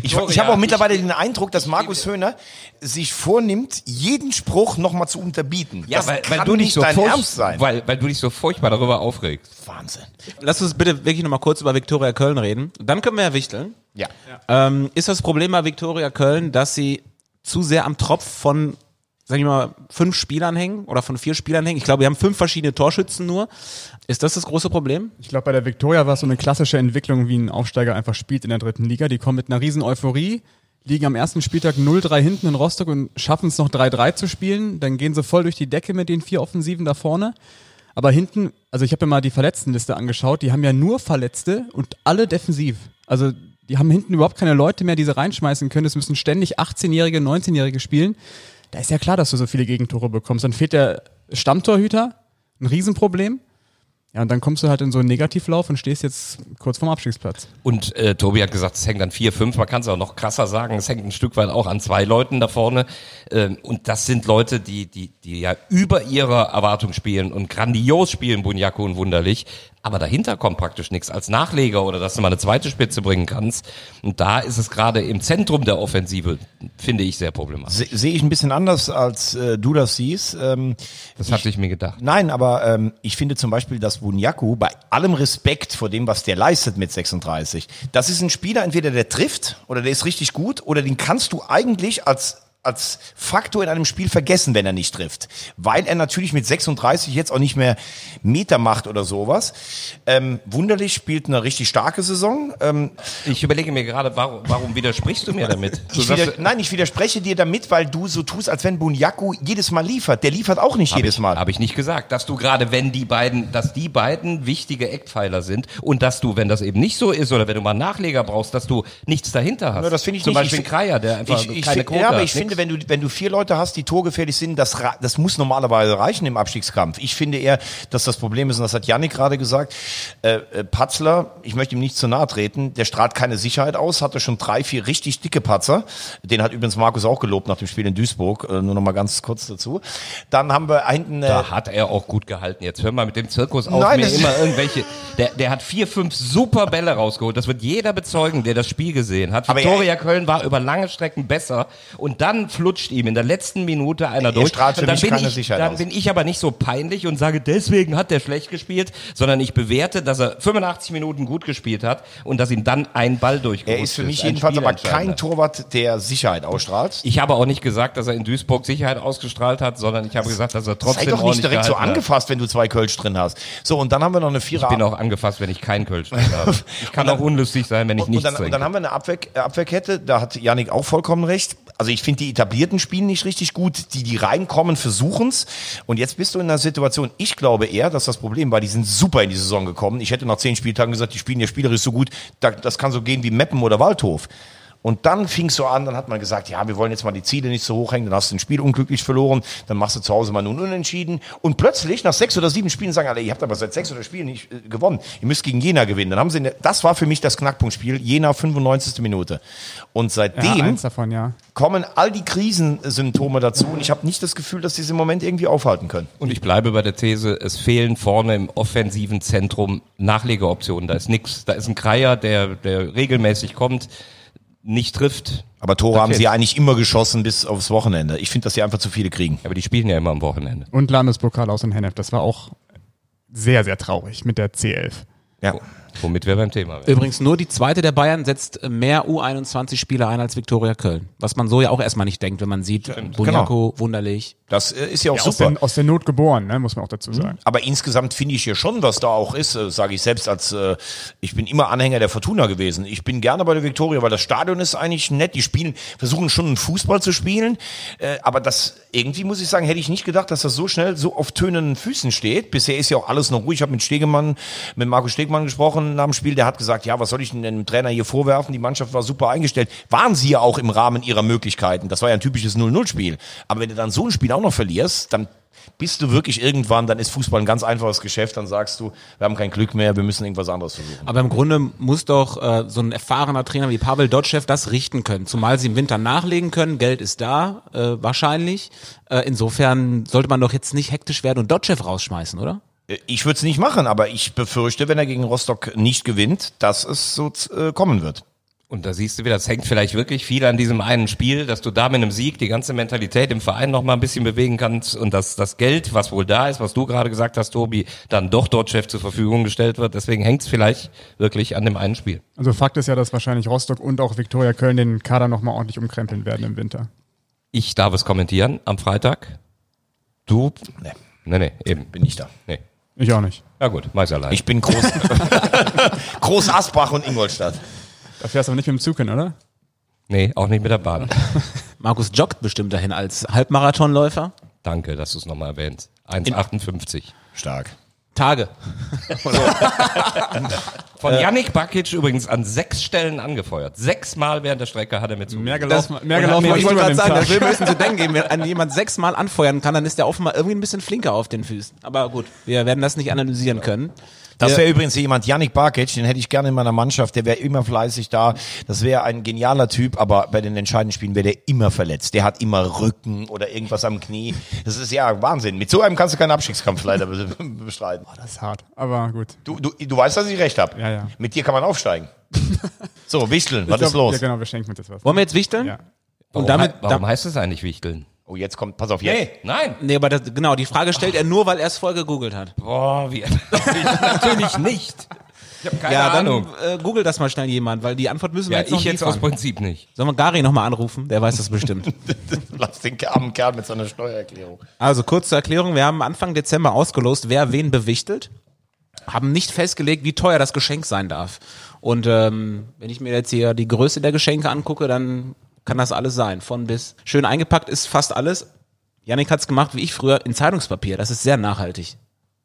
Ich, ich habe auch mittlerweile den Eindruck, dass Markus Höhner sich vornimmt, jeden Spruch nochmal zu unterbieten. ja, das weil, kann weil du nicht so dein furcht- Ernst sein. Weil, weil du dich so furchtbar darüber aufregst. Wahnsinn. Lass uns bitte wirklich noch mal kurz über Viktoria Köln reden. Dann können wir ja wichteln. Ja. Ähm, ist das Problem bei Viktoria Köln, dass sie zu sehr am Tropf von, sag ich mal, fünf Spielern hängen oder von vier Spielern hängen? Ich glaube, wir haben fünf verschiedene Torschützen nur. Ist das das große Problem? Ich glaube, bei der Viktoria war es so eine klassische Entwicklung, wie ein Aufsteiger einfach spielt in der dritten Liga. Die kommen mit einer riesen Euphorie, liegen am ersten Spieltag 0-3 hinten in Rostock und schaffen es noch 3-3 zu spielen. Dann gehen sie voll durch die Decke mit den vier Offensiven da vorne. Aber hinten, also ich habe mir mal die Verletztenliste angeschaut, die haben ja nur Verletzte und alle defensiv. Also die haben hinten überhaupt keine Leute mehr, die sie reinschmeißen können. Es müssen ständig 18-Jährige, 19-Jährige spielen. Da ist ja klar, dass du so viele Gegentore bekommst. Dann fehlt der Stammtorhüter, ein Riesenproblem. Ja, und dann kommst du halt in so einen Negativlauf und stehst jetzt kurz vorm Abstiegsplatz. Und äh, Tobi hat gesagt, es hängt an vier, fünf. Man kann es auch noch krasser sagen. Es hängt ein Stück weit auch an zwei Leuten da vorne. Ähm, und das sind Leute, die, die, die ja über ihre Erwartung spielen und grandios spielen, Bunyaku und Wunderlich. Aber dahinter kommt praktisch nichts als Nachleger oder dass du mal eine zweite Spitze bringen kannst. Und da ist es gerade im Zentrum der Offensive, finde ich, sehr problematisch. Se- Sehe ich ein bisschen anders, als äh, du das siehst. Ähm, Das hatte ich mir gedacht. Nein, aber ähm, ich finde zum Beispiel, dass Bunyaku bei allem Respekt vor dem, was der leistet mit 36, das ist ein Spieler, entweder der trifft oder der ist richtig gut oder den kannst du eigentlich als als Faktor in einem Spiel vergessen, wenn er nicht trifft. Weil er natürlich mit 36 jetzt auch nicht mehr Meter macht oder sowas. Ähm, Wunderlich spielt eine richtig starke Saison. Ähm, Ich überlege mir gerade, warum, warum widersprichst du mir damit? Ich wieder, nein, ich widerspreche dir damit, weil du so tust, als wenn Bunyaku jedes Mal liefert. Der liefert auch nicht jedes Mal. Habe ich nicht gesagt, dass du gerade, wenn die beiden, dass die beiden wichtige Eckpfeiler sind und dass du, wenn das eben nicht so ist oder wenn du mal einen Nachleger brauchst, dass du nichts dahinter hast. Ja, das finde ich Zum nicht. Beispiel Ich Kreier, der einfach ich, ich, keine Quote Ja, hat, nix. wenn du, wenn du vier Leute hast, die torgefährlich sind, das, das muss normalerweise reichen im Abstiegskampf. Ich finde eher, dass das Problem ist, und das hat Yannick gerade gesagt, äh, äh, Patzler, ich möchte ihm nicht zu nahe treten, der strahlt keine Sicherheit aus, hatte schon drei, vier richtig dicke Patzer. Den hat übrigens Markus auch gelobt nach dem Spiel in Duisburg, äh, nur noch mal ganz kurz dazu. Dann haben wir hinten... Äh, Da hat er auch gut gehalten. Jetzt hör mal mit dem Zirkus auf, Nein, mir immer irgendwelche. Der, der hat vier, fünf super Bälle rausgeholt. Das wird jeder bezeugen, der das Spiel gesehen hat. Viktoria Köln war über lange Strecken besser und dann flutscht ihm in der letzten Minute einer durch. strahlt für und dann mich bin keine ich, Sicherheit Dann aus. bin ich aber nicht so peinlich und sage, deswegen hat der schlecht gespielt, sondern ich bewerte, dass er 85 Minuten gut gespielt hat und dass ihm dann ein Ball durchgerutscht er ist für mich jedenfalls aber kein. Torwart, der Sicherheit ausstrahlt. Ich habe auch nicht gesagt, dass er in Duisburg Sicherheit ausgestrahlt hat, sondern ich habe gesagt, dass er Sei trotzdem doch nicht direkt so gehalten hat. angefasst, wenn du zwei Kölsch drin hast. So, und dann haben wir noch eine Vierer... Ich bin auch angefasst, wenn ich kein Kölsch trinke. Ich kann auch unlustig sein, wenn ich Und nichts dann, und dann haben wir eine Abwehr, Abwehrkette, da hat Yannick auch vollkommen recht. Also ich finde die etablierten spielen nicht richtig gut, die, die reinkommen, versuchen's. Und jetzt bist du in einer Situation, ich glaube eher, dass das Problem war, die sind super in die Saison gekommen. Ich hätte nach zehn Spieltagen gesagt, die spielen ja spielerisch so gut, da, das kann so gehen wie Meppen oder Waldhof. Und dann fing es so an, dann hat man gesagt, ja, wir wollen jetzt mal die Ziele nicht so hoch hängen, dann hast du ein Spiel unglücklich verloren, dann machst du zu Hause mal nun unentschieden. Und plötzlich, nach sechs oder sieben Spielen, sagen alle, ihr habt aber seit sechs oder Spielen nicht äh, gewonnen. Ihr müsst gegen Jena gewinnen. Dann haben sie, eine, das war für mich das Knackpunktspiel, Jena 95. Minute. Und Ja, seitdem eins davon, ja. kommen all die Krisensymptome dazu und ich habe nicht das Gefühl, dass sie es im Moment irgendwie aufhalten können. Und ich bleibe bei der These, es fehlen vorne im offensiven Zentrum Nachlegeoptionen. Da ist nix. Da ist ein Kreier, der, der regelmäßig kommt, nicht trifft. Aber Tore haben sie ja eigentlich immer geschossen bis aufs Wochenende. Ich finde, dass sie einfach zu viele kriegen. Aber die spielen ja immer am Wochenende. Und Landespokal aus in Hennef. Das war auch sehr, sehr traurig mit der C11. Ja. Womit wir beim Thema wären. Übrigens nur die zweite der Bayern setzt mehr U21-Spieler ein als Viktoria Köln. Was man so ja auch erstmal nicht denkt, wenn man sieht, Boniaco, wunderlich. Das äh, ist ja auch Ja, aus, super. der, aus der Not geboren, ne, muss man auch dazu sagen. Aber insgesamt finde ich hier schon, was da auch ist, äh, sage ich selbst als, äh, ich bin immer Anhänger der Fortuna gewesen. Ich bin gerne bei der Viktoria, weil das Stadion ist eigentlich nett. Die spielen, versuchen schon einen Fußball zu spielen. Äh, aber das, irgendwie muss ich sagen, hätte ich nicht gedacht, dass das so schnell so auf tönenden Füßen steht. Bisher ist ja auch alles noch ruhig. Ich habe mit Stegemann, mit Markus Stegmann gesprochen nach dem Spiel. Der hat gesagt, ja, was soll ich denn dem Trainer hier vorwerfen? Die Mannschaft war super eingestellt. Waren sie ja auch im Rahmen ihrer Möglichkeiten. Das war ja ein typisches 0-0-Spiel. Aber wenn du dann so ein Spiel auch noch verlierst, dann bist du wirklich irgendwann, dann ist Fußball ein ganz einfaches Geschäft, dann sagst du, wir haben kein Glück mehr, wir müssen irgendwas anderes versuchen. Aber im Grunde muss doch äh, so ein erfahrener Trainer wie Pavel Dotschew das richten können. Zumal sie im Winter nachlegen können, Geld ist da, äh, wahrscheinlich. Äh, insofern sollte man doch jetzt nicht hektisch werden und Dotschew rausschmeißen, oder? Ich würde es nicht machen, aber ich befürchte, wenn er gegen Rostock nicht gewinnt, dass es so äh, kommen wird. Und da siehst du wieder, das hängt vielleicht wirklich viel an diesem einen Spiel, dass du da mit einem Sieg die ganze Mentalität im Verein noch mal ein bisschen bewegen kannst und dass das Geld, was wohl da ist, was du gerade gesagt hast, Tobi, dann doch dort Chef zur Verfügung gestellt wird. Deswegen hängt es vielleicht wirklich an dem einen Spiel. Also Fakt ist ja, dass wahrscheinlich Rostock und auch Viktoria Köln den Kader nochmal ordentlich umkrempeln werden im Winter. Ich darf es kommentieren am Freitag. Du? Nee. Nee, nee, eben. Bin ich da. Nee. Ich auch nicht. Ja gut, mach ich allein. Ich bin groß, groß Asbach und Ingolstadt. Da fährst du aber nicht mit dem Zug hin, oder? nee, auch nicht mit der Bahn. Markus joggt bestimmt dahin als Halbmarathonläufer. Danke, dass du es nochmal erwähnst. 1,58. Stark. Tage. Von Yannick Bakic übrigens an sechs Stellen angefeuert. Sechsmal während der Strecke hat er mit Mehr Das, gelaufen, mehr gelaufen hat mir- als ich wollte an gerade dem sagen, das will Tag. mir ein bisschen zu denken geben. Wenn jemand sechsmal anfeuern kann, dann ist der offenbar irgendwie ein bisschen flinker auf den Füßen. Aber gut, wir werden das nicht analysieren können. Das wäre übrigens jemand, Yannick Barkic, den hätte ich gerne in meiner Mannschaft, der wäre immer fleißig da. Das wäre ein genialer Typ, aber bei den entscheidenden Spielen wäre der immer verletzt. Der hat immer Rücken oder irgendwas am Knie. Das ist ja Wahnsinn. Mit so einem kannst du keinen Abstiegskampf leider be- bestreiten. Das ist hart, aber gut. Du, du, du weißt, dass ich recht habe. Ja, ja. Mit dir kann man aufsteigen. so, Wichteln, was Ich ist glaub- los? Ja, genau, wir schenken uns jetzt was. Wollen wir jetzt wichteln? Ja. Warum, Und damit, warum heißt es eigentlich Wichteln? Oh, jetzt kommt, pass auf, jetzt. Nein. nee, aber das, genau, die Frage stellt er nur, weil er es voll gegoogelt hat. Boah, wie, natürlich nicht. Ich habe keine ja, dann Ahnung. äh, googelt das mal schnell jemand, weil die Antwort müssen wir Ja, jetzt noch ich jetzt aus. Prinzip nicht. Sollen wir Gary nochmal anrufen? Der weiß das bestimmt. Lass den armen Kerl mit seiner Steuererklärung. Also kurz zur Erklärung, wir haben Anfang Dezember ausgelost, wer wen bewichtelt, haben nicht festgelegt, wie teuer das Geschenk sein darf. Und ähm, wenn ich mir jetzt hier die Größe der Geschenke angucke, dann kann das alles sein, von bis. Schön eingepackt ist fast alles. Yannick hat's gemacht, wie ich früher, in Zeitungspapier. Das ist sehr nachhaltig.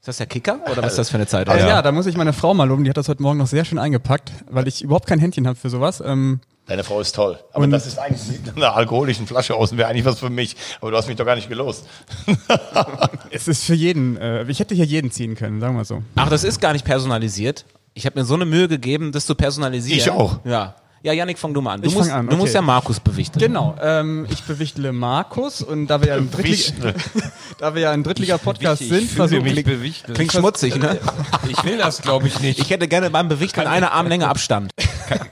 Ist das der Kicker oder was ist das für eine Zeitung? Also ja. da muss ich meine Frau mal loben, die hat das heute Morgen noch sehr schön eingepackt, weil ich überhaupt kein Händchen habe für sowas. Ähm, Deine Frau ist toll. Aber das ist eigentlich mit einer alkoholischen Flasche aus und wäre eigentlich was für mich. Aber du hast mich doch gar nicht gelost. es ist für jeden, äh, ich hätte hier jeden ziehen können, sagen wir so. Ach, das ist gar nicht personalisiert. Ich habe mir so eine Mühe gegeben, das zu personalisieren. Ich auch. Ja. Ja, Yannick, fang du mal an. Du, Ich musst, fang an, du musst okay. ja Markus bewichteln. Genau, ähm, ich bewichtle Markus und da wir ja ein Drittliga, Wichtel. da wir ja ein Drittliga-Podcast Ich sind, fühle versuchen mich bewichtelt. Klingt schmutzig, ne? Ich will das, glaube ich, nicht. Ich hätte gerne beim Bewichteln eine Armlänge Abstand.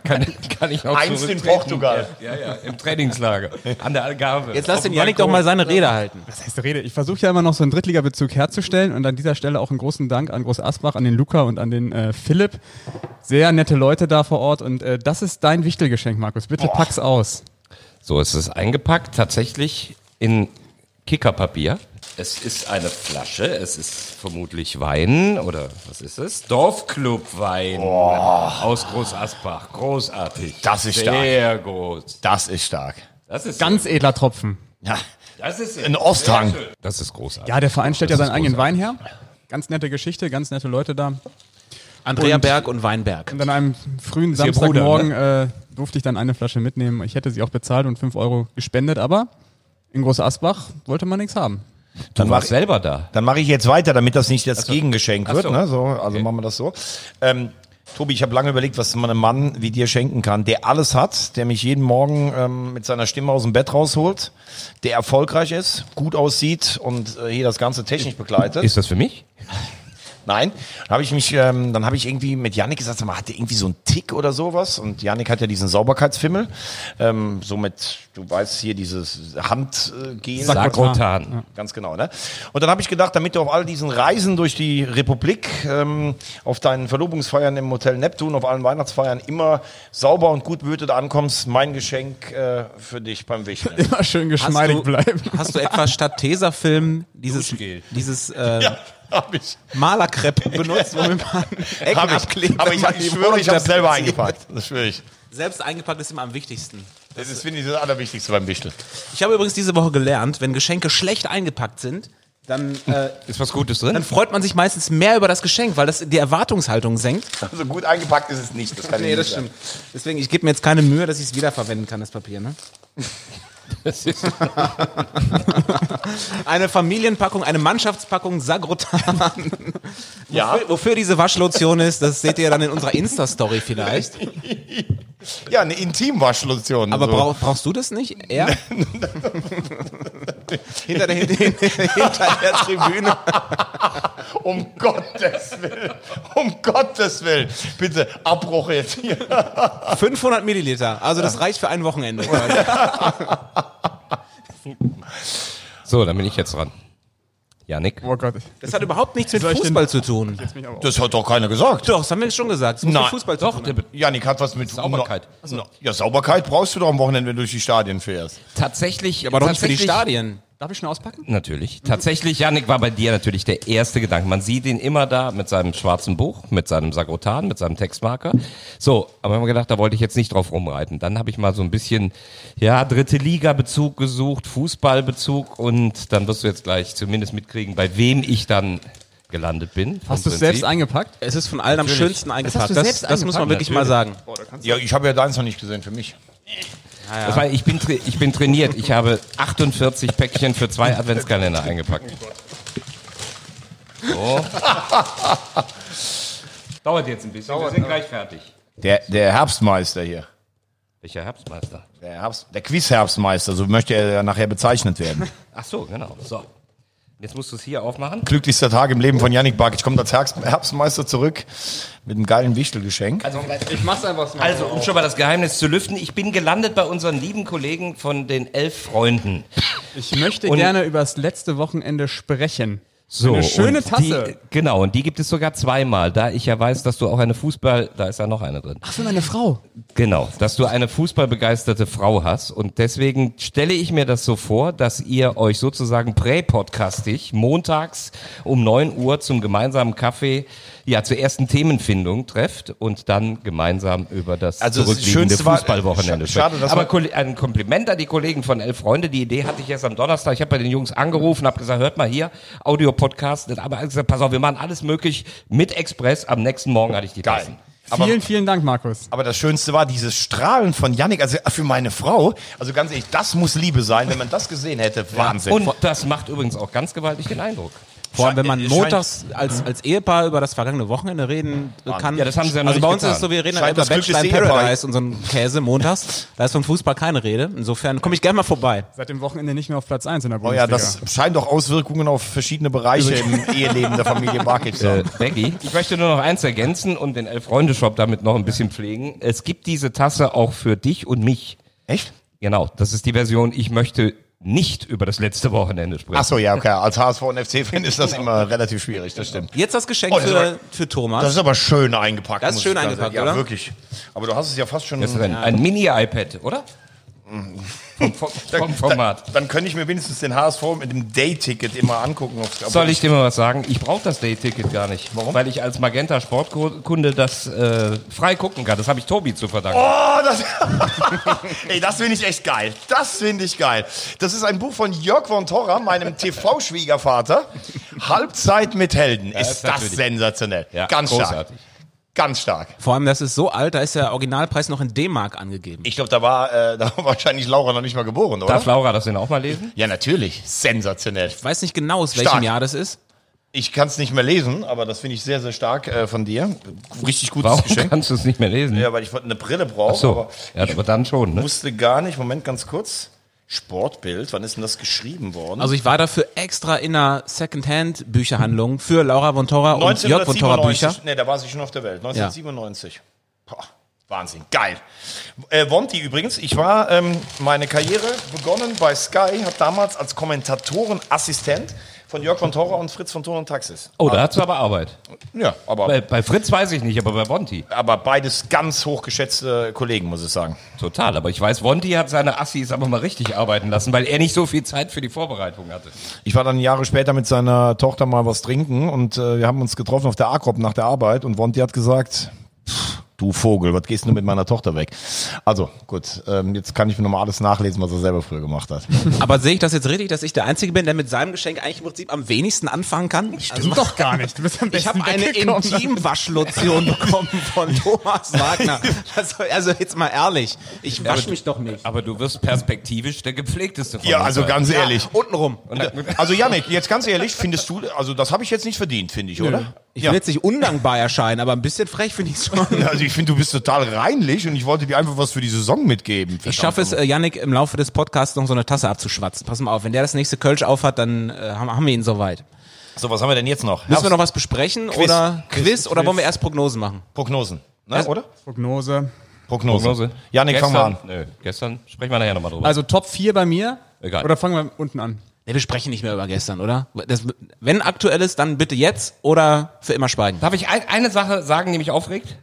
Kann, kann ich auch Einst in. Portugal. Ja, ja, im Trainingslager. An der Algarve. Jetzt lass den Yannick doch mal seine Rede halten. Das heißt Rede. Ich versuche ja immer noch so einen Drittliga-Bezug herzustellen und an dieser Stelle auch einen großen Dank an Groß Asbach, an den Luca und an den äh, Philipp. Sehr nette Leute da vor Ort und äh, das ist dein Wichtelgeschenk, Markus. Bitte pack's aus. So, es ist eingepackt tatsächlich in Kickerpapier. Es ist eine Flasche, es ist vermutlich Wein oder was ist es? Dorfclub-Wein aus Groß Asbach. Großartig. Das ist stark. Sehr groß. Das ist stark. Das ist Ganz edler Tropfen. Ja. das ist Ein Osthang. Das ist großartig. Ja, der Verein stellt ja seinen ist eigenen Wein her. Ganz nette Geschichte, ganz nette Leute da. Andrea Und- Berg und Weinberg. Und an einem frühen ihr Samstagmorgen äh, durfte ich dann eine Flasche mitnehmen. Ich hätte sie auch bezahlt und 5 Euro gespendet, aber in Groß Asbach wollte man nichts haben. Du warst selber da. Dann mache ich jetzt weiter, damit das nicht das Gegengeschenk Ach wird. so. Ne? So, also machen wir das so. Ähm, Tobi, ich habe lange überlegt, was man einem Mann wie dir schenken kann, der alles hat, der mich jeden Morgen ähm, mit seiner Stimme aus dem Bett rausholt, der erfolgreich ist, gut aussieht und äh, hier das Ganze technisch begleitet. Ist das für mich? Nein, dann habe ich mich, ähm, dann habe ich irgendwie mit Yannick gesagt, sag mal, hat der irgendwie so einen Tick oder sowas? Und Yannick hat ja diesen Sauberkeitsfimmel, ähm, so mit, du weißt hier dieses Handgel. Sakrotan. Ganz genau, ne? Und dann habe ich gedacht, damit du auf all diesen Reisen durch die Republik, ähm, auf deinen Verlobungsfeiern im Hotel Neptun, auf allen Weihnachtsfeiern immer sauber und gut behütet ankommst, mein Geschenk äh, für dich beim Wichteln. Immer schön Hast geschmeidig du, bleiben. hast du etwa statt Tesafilm dieses, dieses äh, ja, hab ich. Malerkrepp benutzt, womit man Ecken Hab ich. abklebt? Aber ich, ich die schwöre, ich habe Wohnung selber eingepackt. Das schwöre ich. Selbst eingepackt ist immer am wichtigsten. Das ist, finde ich, das Allerwichtigste beim Wichteln. Ich habe übrigens diese Woche gelernt, wenn Geschenke schlecht eingepackt sind, dann, äh, Ist was Gutes drin? dann freut man sich meistens mehr über das Geschenk, weil das die Erwartungshaltung senkt. Also gut eingepackt ist es nicht. Das kann ich Nee, nicht das sagen. stimmt. Deswegen, ich gebe mir jetzt keine Mühe, dass ich es wiederverwenden kann, das Papier. Ne? Eine Familienpackung, eine Mannschaftspackung Sagrotan. Ja. Wofür, wofür diese Waschlotion ist, das seht ihr dann in unserer Insta-Story vielleicht. Ja, eine Intimwaschlotion. Aber so. brauch, brauchst du das nicht? Er? hinter, der, hinter der Tribüne. Um Gottes Willen. Um Gottes Willen. Bitte, Abbruch jetzt hier. 500 Milliliter. Also das reicht für ein Wochenende. so, dann bin ich jetzt dran. Janik. Oh Gott. Das hat überhaupt nichts mit Fußball zu tun. Das hat doch keiner gesagt. Doch, das haben wir schon gesagt. Das muss Nein. mit Fußball zu Doch, tun. haben. Be- Janik hat was mit Sauberkeit. No, ja, Sauberkeit brauchst du doch am Wochenende, wenn du durch die Stadien fährst. tatsächlich. Aber doch nicht für die Stadien. Darf ich schon auspacken? Natürlich. Tatsächlich, Janik, war bei dir natürlich der erste Gedanke. Man sieht ihn immer da mit seinem schwarzen Buch, mit seinem Sagrotan, mit seinem Textmarker. So, aber haben wir gedacht, da wollte ich jetzt nicht drauf rumreiten. Dann habe ich mal so ein bisschen, ja, dritte Liga-Bezug gesucht, Fußballbezug und dann wirst du jetzt gleich zumindest mitkriegen, bei wem ich dann gelandet bin. Hast du es selbst eingepackt? Es ist von allen am schönsten eingepackt. hast du Das, selbst das muss man wirklich mal sagen. Ja, ich habe ja deins noch nicht gesehen für mich. Das war, ich, bin, ich bin trainiert. Ich habe 48 Päckchen für zwei Adventskalender eingepackt. So. Dauert jetzt ein bisschen. Wir sind gleich fertig. Der, der Herbstmeister hier. Welcher Herbstmeister? Der, Herbst, der Quiz-Herbstmeister, so möchte er ja nachher bezeichnet werden. Ach so, genau. So. Jetzt musst du es hier aufmachen. Glücklichster Tag im Leben von Yannick Bark. Ich komme als Herbst, Herbstmeister zurück mit einem geilen Wichtelgeschenk. Also, Ich mach's einfach mal. also, um schon mal das Geheimnis zu lüften, ich bin gelandet bei unseren lieben Kollegen von den elf Freunden. Ich möchte Und- gerne über das letzte Wochenende sprechen. So, Eine schöne Tasse. Die, genau, und die gibt es sogar zweimal, da ich ja weiß, dass du auch eine Fußball, da ist ja noch eine drin. Ach, für meine Frau. Genau, dass du eine fußballbegeisterte Frau hast und deswegen stelle ich mir das so vor, dass ihr euch sozusagen prä-podcastig montags um 9 Uhr zum gemeinsamen Kaffee ja zur ersten Themenfindung trefft und dann gemeinsam über das Also zurückliegende war- Fußballwochenende Sch- schade, dass Aber ein Kompliment an die Kollegen von Elf Freunde. Die Idee hatte ich erst am Donnerstag. Ich habe bei den Jungs angerufen, habe gesagt, hört mal hier, Audio-Podcast. Aber ich gesagt, pass auf, wir machen alles möglich mit Express. Am nächsten Morgen hatte ich die Geil. Tassen. Aber, vielen, vielen Dank, Markus. aber das Schönste war dieses Strahlen von Yannick, also für meine Frau. Also ganz ehrlich, das muss Liebe sein, wenn man das gesehen hätte. Wahnsinn. Und das macht übrigens auch ganz gewaltig den Eindruck. Vor allem, wenn man Scheint- montags als, als Ehepaar über das vergangene Wochenende reden kann. Ja, das haben sie ja noch Also bei uns getan. ist es so, wir reden Scheint halt über das Bachelor in glücklichste. Paradise und so ein Käse montags. Da ist vom Fußball keine Rede. Insofern komme ich gerne mal vorbei. Seit dem Wochenende nicht mehr auf Platz 1 in der Oh Bundesliga. ja, das scheint doch Auswirkungen auf verschiedene Bereiche im Eheleben der Familie Barkic zu Äh, haben. Becky, ich möchte nur noch eins ergänzen und den Elf-Freunde-Shop damit noch ein bisschen pflegen. Es gibt diese Tasse auch für dich und mich. Echt? Genau, das ist die Version, ich möchte nicht über das letzte Wochenende sprechen. Ach so, ja, okay. Als HSV und FC-Fan ist das immer relativ schwierig, das stimmt. Jetzt das Geschenk Oh, das für, aber- für Thomas. Das ist aber schön eingepackt. Das ist schön ich sagen. eingepackt, ja, oder? wirklich. Aber du hast es ja fast schon... Das ist ein, ein Mini-iPad, oder? Vom, vom, vom Format. Dann, dann könnte ich mir wenigstens den HSV mit dem Day-Ticket immer angucken. Soll ich dir mal was sagen? Ich brauche das Day-Ticket gar nicht. Warum? Weil ich als Magenta Sportkunde das äh, frei gucken kann. Das habe ich Tobi zu verdanken. Oh, das, Ey, das finde ich echt geil. Das finde ich geil. Das ist ein Buch von Jörg von Torra, meinem TV-Schwiegervater. Halbzeit mit Helden. ist ist das natürlich- sensationell. Ja, Ganz stark. Ganz stark. Vor allem, das ist so alt, da ist der Originalpreis noch in D-Mark angegeben. Ich glaube, da war, äh, da war wahrscheinlich Laura noch nicht mal geboren, oder? Darf Laura das denn auch mal lesen? ja, natürlich. Sensationell. Ich weiß nicht genau, aus welchem Stark. Jahr das ist. Ich kann es nicht mehr lesen, aber das finde ich sehr, sehr stark äh, von dir. Richtig gutes Warum Geschenk. kannst du es nicht mehr lesen? Ja, weil ich eine Brille brauche, Ach so, aber ja, aber dann schon, ne? wusste gar nicht. Moment, ganz kurz. Sportbild, wann ist denn das geschrieben worden? Also ich war dafür extra in einer Secondhand-Bücherhandlung für Laura von Tora und Jörg von Tora Bücher. Nee, da war sie schon auf der Welt. 1997. Boah, Wahnsinn, geil. Äh, Wonti übrigens, ich war ähm, meine Karriere begonnen bei Sky, habe damals als Kommentatorenassistent von Jörg von Tora und Fritz von Ton und Taxis. Oh, da hast du aber Arbeit. Ja, aber, Bei, bei Fritz weiß ich nicht, aber bei Bonti. aber beides ganz hochgeschätzte Kollegen, muss ich sagen. Total. Aber ich weiß, Bonti hat seine Assis aber mal richtig arbeiten lassen, weil er nicht so viel Zeit für die Vorbereitung hatte. Ich war dann Jahre später mit seiner Tochter mal was trinken und äh, wir haben uns getroffen auf der Agrop nach der Arbeit und Wonti hat gesagt, "Pff, du Vogel, was gehst du mit meiner Tochter weg? Also gut, ähm, jetzt kann ich mir nochmal alles nachlesen, was er selber früher gemacht hat. Aber sehe ich das jetzt richtig, dass ich der Einzige bin, der mit seinem Geschenk eigentlich im Prinzip am wenigsten anfangen kann? Also, Stimmt doch gar nicht. Du bist am ich habe eine. Intimwaschlotion bekommen von Thomas Wagner. Also, also jetzt mal ehrlich, ich wasche mich doch nicht. Aber du wirst perspektivisch der gepflegteste von Ja, uns also ganz ehrlich. Untenrum. Also Yannick, jetzt ganz ehrlich, findest du, also das habe ich jetzt nicht verdient, finde ich, oder? Ich Ja. will jetzt nicht undankbar erscheinen, aber ein bisschen frech finde ich es schon. Also ich finde, du bist total reinlich und ich wollte dir einfach was für die Saison mitgeben. Ich schaffe es, äh, Yannick, im Laufe des Podcasts noch so eine Tasse abzuschwatzen. Pass mal auf, wenn der das nächste Kölsch aufhat, dann äh, haben, haben wir ihn soweit. So, was haben wir denn jetzt noch? Müssen wir noch was besprechen Quiz. oder Quiz. Quiz, oder wollen wir erst Prognosen machen? Prognosen, ne, Also- oder? Prognose. Prognose. Prognose. Yannick, fang mal an. Gestern- Nö, gestern sprechen wir nachher nochmal drüber. Also Top 4 bei mir. Egal. Oder fangen wir unten an? Nee, wir sprechen nicht mehr über gestern, oder? Das, wenn aktuell ist, dann bitte jetzt oder für immer schweigen. Darf ich ein, eine Sache sagen, die mich aufregt?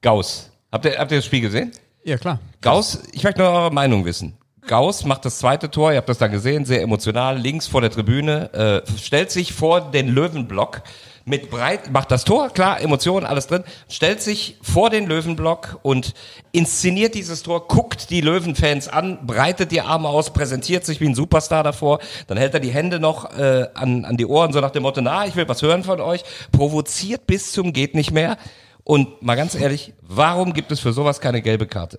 Gauss. Habt ihr, habt ihr das Spiel gesehen? Ja, klar. Gauss, ich möchte nur eure Meinung wissen. Gauss macht das zweite Tor, ihr habt das dann gesehen, sehr emotional, links vor der Tribüne, äh, stellt sich vor den Löwenblock mit breit, macht das Tor, klar, Emotionen, alles drin, stellt sich vor den Löwenblock und inszeniert dieses Tor, guckt die Löwenfans an, breitet die Arme aus, präsentiert sich wie ein Superstar davor, dann hält er die Hände noch äh, an, an die Ohren, so nach dem Motto, na, ich will was hören von euch, provoziert bis zum geht nicht mehr. Und mal ganz ehrlich, warum gibt es für sowas keine gelbe Karte?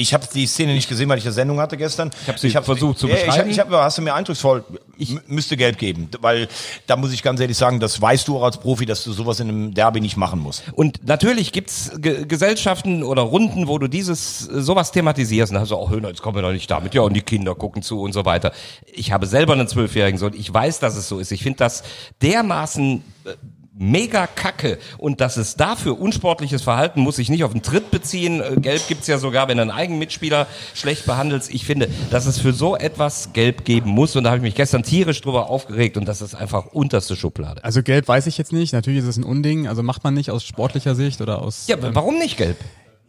Ich habe die Szene nicht gesehen, weil ich eine Sendung hatte gestern. Ich hab sie versucht zu beschreiben. Ich, ich hab, hast du mir eindrucksvoll, ich müsste gelb geben, weil da muss ich ganz ehrlich sagen, das weißt du auch als Profi, dass du sowas in einem Derby nicht machen musst. Und natürlich gibt's Ge Gesellschaften oder Runden, wo du dieses sowas thematisierst. Und da hast du auch, Höhner, jetzt kommen wir doch nicht damit. Ja, und die Kinder gucken zu und so weiter. Ich habe selber einen zwölfjährigen Sohn. Ich weiß, dass es so ist. Ich finde das dermaßen äh, mega kacke. Und dass es dafür unsportliches Verhalten muss sich nicht auf den Tritt beziehen. Äh, Gelb gibt's ja sogar, wenn du einen eigenen Mitspieler schlecht behandelst. Ich finde, dass es für so etwas Gelb geben muss. Und da habe ich mich gestern tierisch drüber aufgeregt. Und das ist einfach unterste Schublade. Also Gelb weiß ich jetzt nicht. Natürlich ist es ein Unding. Also macht man nicht aus sportlicher Sicht oder aus. Ja, aber warum nicht gelb?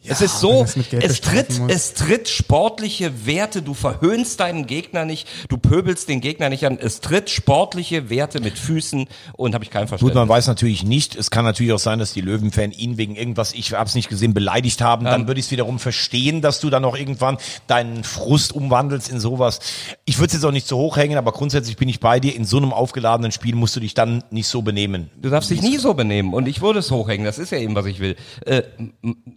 Es ist so, es tritt, muss. es tritt sportliche Werte, du verhöhnst deinen Gegner nicht, du pöbelst den Gegner nicht an, es tritt sportliche Werte mit Füßen und habe ich kein Gut, Verständnis. man weiß natürlich nicht, es kann natürlich auch sein, dass die Löwenfan ihn wegen irgendwas, ich hab's nicht gesehen, beleidigt haben. Dann würde ich es wiederum verstehen, dass du dann auch irgendwann deinen Frust umwandelst in sowas. Ich würde es jetzt auch nicht so hoch hängen, aber grundsätzlich bin ich bei dir. In so einem aufgeladenen Spiel musst du dich dann nicht so benehmen. Du darfst dich nie so benehmen und ich würde es hochhängen, das ist ja eben, was ich will. Äh,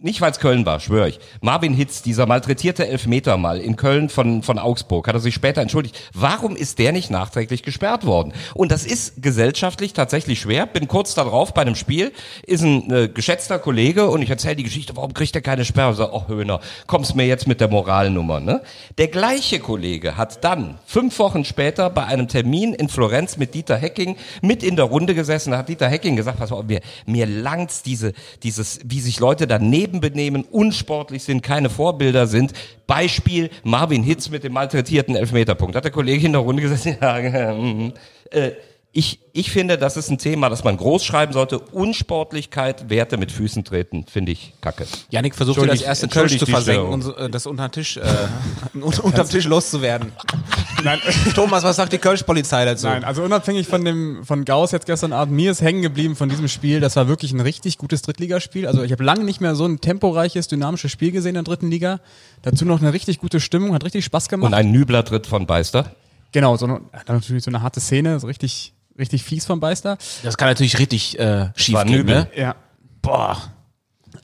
nicht, weil es Köln war, schwöre ich. Marvin Hitz, dieser malträtierte Elfmeter mal in Köln von, von Augsburg, hat er sich später entschuldigt. Warum ist der nicht nachträglich gesperrt worden? Und das ist gesellschaftlich tatsächlich schwer. Bin kurz darauf bei einem Spiel, ist ein äh, geschätzter Kollege und ich erzähle die Geschichte, warum kriegt er keine Sperre? Ich sag, oh Höhner, kommst mir jetzt mit der Moralnummer, ne? Der gleiche Kollege hat dann fünf Wochen später bei einem Termin in Florenz mit Dieter Hecking mit in der Runde gesessen. Da hat Dieter Hecking gesagt, pass auf, mir, mir langt's diese, dieses, wie sich Leute daneben benehmen, unsportlich sind, keine Vorbilder sind. Beispiel Marvin Hitz mit dem malträtierten Elfmeterpunkt. Hat der Kollege in der Runde gesessen, ja, äh, ich, ich finde, das ist ein Thema, das man groß schreiben sollte. Unsportlichkeit, Werte mit Füßen treten, finde ich kacke. Janik versucht hier das erste Kölsch zu versenken und äh, das unter Tisch, äh, un- unterm Tisch loszuwerden. Nein. Thomas, was sagt die Kölsch-Polizei dazu? Nein, also unabhängig von dem von Gauss jetzt gestern Abend, mir ist hängen geblieben von diesem Spiel. Das war wirklich ein richtig gutes Drittligaspiel. Also ich habe lange nicht mehr so ein temporeiches, dynamisches Spiel gesehen in der dritten Liga. Dazu noch eine richtig gute Stimmung, hat richtig Spaß gemacht. Und ein Nübler tritt von Beister. Genau, so eine, hat natürlich so eine harte Szene, so richtig richtig fies vom Beister. Das kann natürlich richtig äh, schief gehen, ne? Ja. Boah.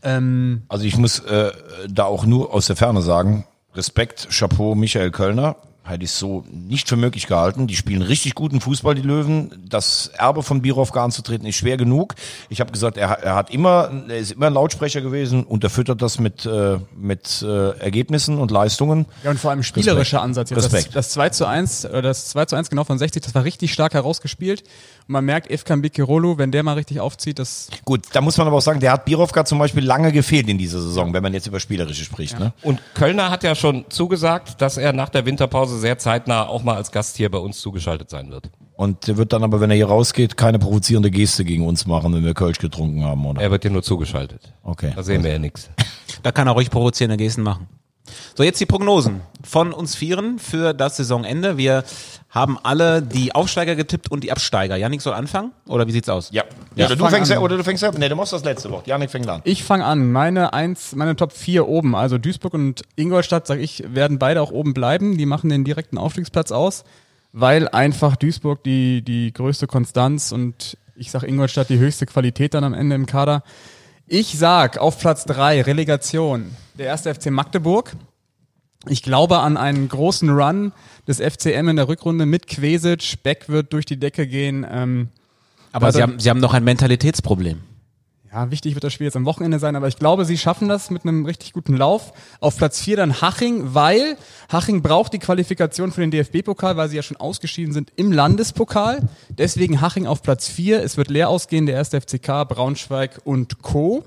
Ähm, Also ich muss äh, da auch nur aus der Ferne sagen, Respekt, Chapeau, Michael Kölner. Hätte ich so nicht für möglich gehalten. Die spielen richtig guten Fußball, die Löwen. Das Erbe von Birovka anzutreten ist schwer genug. Ich habe gesagt, er, er hat immer, er ist immer ein Lautsprecher gewesen, unterfüttert das mit, äh, mit äh, Ergebnissen und Leistungen. ja, und vor allem spielerischer Ansatz. Jetzt das, Respekt. das 2 zu 1, oder das 2 zu 1 genau von 60, das war richtig stark herausgespielt. Und man merkt, Efkan Bikirolo, wenn der mal richtig aufzieht, das Gut, da muss man aber auch sagen, der hat Birovka zum Beispiel lange gefehlt in dieser Saison, wenn man jetzt über Spielerische spricht. Ne? Und Kölner hat ja schon zugesagt, dass er nach der Winterpause sehr zeitnah auch mal als Gast hier bei uns zugeschaltet sein wird. Und der wird dann aber, wenn er hier rausgeht, keine provozierende Geste gegen uns machen, wenn wir Kölsch getrunken haben, oder? Er wird hier nur zugeschaltet. Okay. Da sehen wir ja nichts. Da kann er ruhig provozierende Gesten machen. So, jetzt die Prognosen von uns Vieren für das Saisonende. Wir haben alle die Aufsteiger getippt und die Absteiger. Janik soll anfangen? Oder wie sieht's aus? Ja. Ja, oder, du fängst an. oder du fängst ja, nee, du machst das letzte Wort. Janik fängt an. Ich fange an. Meine eins, meine Top 4 oben, also Duisburg und Ingolstadt, sag ich, werden beide auch oben bleiben. Die machen den direkten Aufstiegsplatz aus, weil einfach Duisburg die, die größte Konstanz und ich sag Ingolstadt die höchste Qualität dann am Ende im Kader. Ich sag auf Platz 3 Relegation der erste FC Magdeburg. Ich glaube an einen großen Run des FCM in der Rückrunde mit Quesic. Beck wird durch die Decke gehen. Ähm, Aber sie haben, sie haben noch ein Mentalitätsproblem. ja, wichtig wird das Spiel jetzt am Wochenende sein, aber ich glaube, sie schaffen das mit einem richtig guten Lauf. Auf Platz 4 dann Haching, weil Haching braucht die Qualifikation für den DFB-Pokal, weil sie ja schon ausgeschieden sind im Landespokal. Deswegen Haching auf Platz 4. Es wird leer ausgehen, der erste FCK, Braunschweig und Co.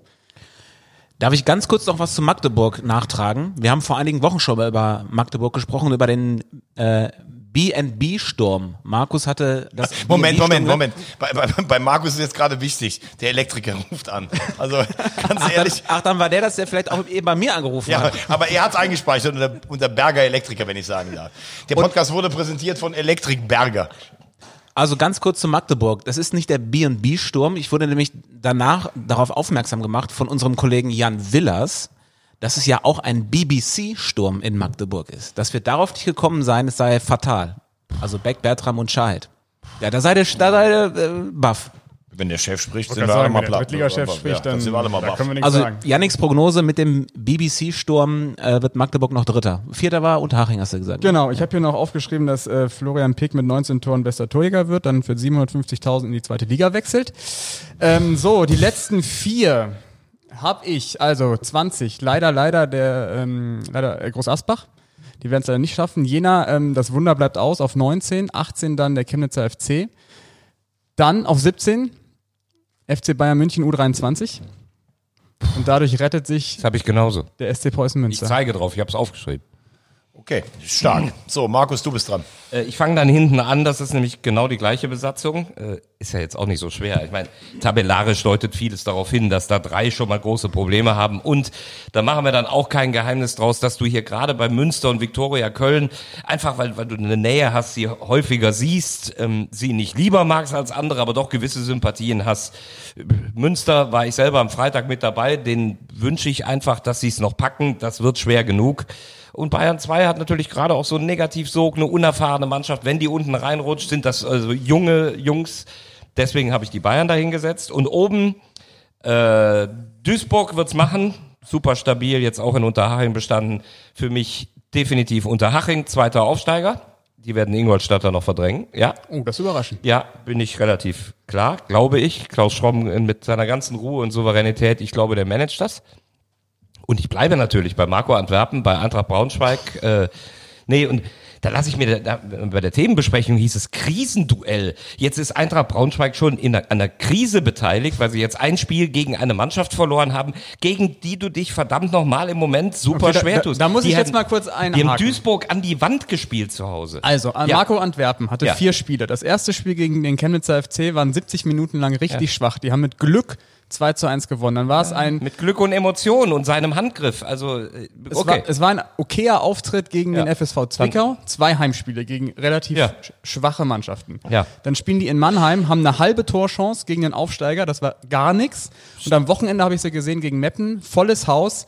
Darf ich ganz kurz noch was zu Magdeburg nachtragen? Wir haben vor einigen Wochen schon mal über Magdeburg gesprochen, über den äh, B&B-Sturm. Markus hatte das Moment, Moment, Moment. Bei, bei, bei Markus ist jetzt gerade wichtig. Der Elektriker ruft an. Also ganz Ach dann, ehrlich. ach, dann war der das, der vielleicht auch eben bei mir angerufen Ja, hat. aber er hat es eingespeichert unter, unter Berger Elektriker, wenn ich sagen darf. Der Podcast wurde präsentiert von Elektrik Berger. Also ganz kurz zu Magdeburg. Das ist nicht der B&B-Sturm. Ich wurde nämlich danach darauf aufmerksam gemacht von unserem Kollegen Jan Willers, dass es ja auch ein BBC-Sturm in Magdeburg ist. Dass wir darauf nicht gekommen sein, es sei fatal. Also Beck, Bertram und Schahid. Ja, da seid ihr, da seid ihr äh, baff. Wenn der Chef spricht, Ich sind wir alle sagen, der platt. Ja, spricht, dann dann sind wir alle mal nichts Also. Yannicks Prognose mit dem BBC-Sturm äh, wird Magdeburg noch Dritter. Vierter war Unterhaching, hast du gesagt. Genau, ich habe hier noch aufgeschrieben, dass äh, Florian Pick mit 19 Toren bester Torjäger wird, dann für 750.000 in die zweite Liga wechselt. Ähm, so, die letzten vier habe ich, also 20, leider, leider der ähm, leider äh, Groß Asbach. Die werden es leider nicht schaffen. Jena, ähm, das Wunder bleibt aus auf 19, 18 dann der Chemnitzer FC. Dann auf 17 FC Bayern München U23. Und dadurch rettet sich Das habe ich genauso. der SC Preußen Ich Münster. zeige drauf, ich habe es aufgeschrieben. Okay, stark. So, Markus, du bist dran. Äh, Ich fange dann hinten an, das ist nämlich genau die gleiche Besatzung. Äh, Ist ja jetzt auch nicht so schwer. Ich meine, tabellarisch deutet vieles darauf hin, dass da drei schon mal große Probleme haben. Und da machen wir dann auch kein Geheimnis draus, dass du hier gerade bei Münster und Viktoria Köln, einfach weil, weil du eine Nähe hast, sie häufiger siehst, ähm, sie nicht lieber magst als andere, aber doch gewisse Sympathien hast. Münster war ich selber am Freitag mit dabei, den wünsche ich einfach, dass sie es noch packen. Das wird schwer genug. Und Bayern 2 hat natürlich gerade auch so einen Negativsog, eine unerfahrene Mannschaft. Wenn die unten reinrutscht, sind das also junge Jungs. Deswegen habe ich die Bayern dahingesetzt. Und oben äh, Duisburg wird's machen. Super stabil, jetzt auch in Unterhaching bestanden. Für mich definitiv Unterhaching, zweiter Aufsteiger. Die werden Ingolstadter noch verdrängen. Ja, Oh, das ist überraschend. ja, bin ich relativ klar, glaube ich. Klaus Schromm mit seiner ganzen Ruhe und Souveränität, ich glaube, der managt das. Und ich bleibe natürlich bei Marco Antwerpen, bei Eintracht Braunschweig. Äh, nee, und da lasse ich mir, da, bei der Themenbesprechung hieß es Krisenduell. Jetzt ist Eintracht Braunschweig schon in einer, einer Krise beteiligt, weil sie jetzt ein Spiel gegen eine Mannschaft verloren haben, gegen die du dich verdammt nochmal im Moment super Okay, da- schwer da- tust. da muss die ich jetzt hätten- mal kurz Die haben einhaken. Duisburg an die Wand gespielt zu Hause. Also, Ja. Marco Antwerpen hatte Ja. vier Spiele. Das erste Spiel gegen den Chemnitzer FC waren 70 Minuten lang richtig schwach. Die haben mit Glück 2 zu 1 gewonnen. Dann war es ein, Mit Glück und Emotionen und seinem Handgriff. Also, äh, es, okay. war, es war ein okayer Auftritt gegen Ja. den FSV Zwickau. Zwei Heimspiele gegen relativ Ja. sch- schwache Mannschaften. Ja. Dann spielen die in Mannheim, haben eine halbe Torchance gegen den Aufsteiger. Das war gar nichts. Und am Wochenende habe ich sie gesehen gegen Meppen. Volles Haus.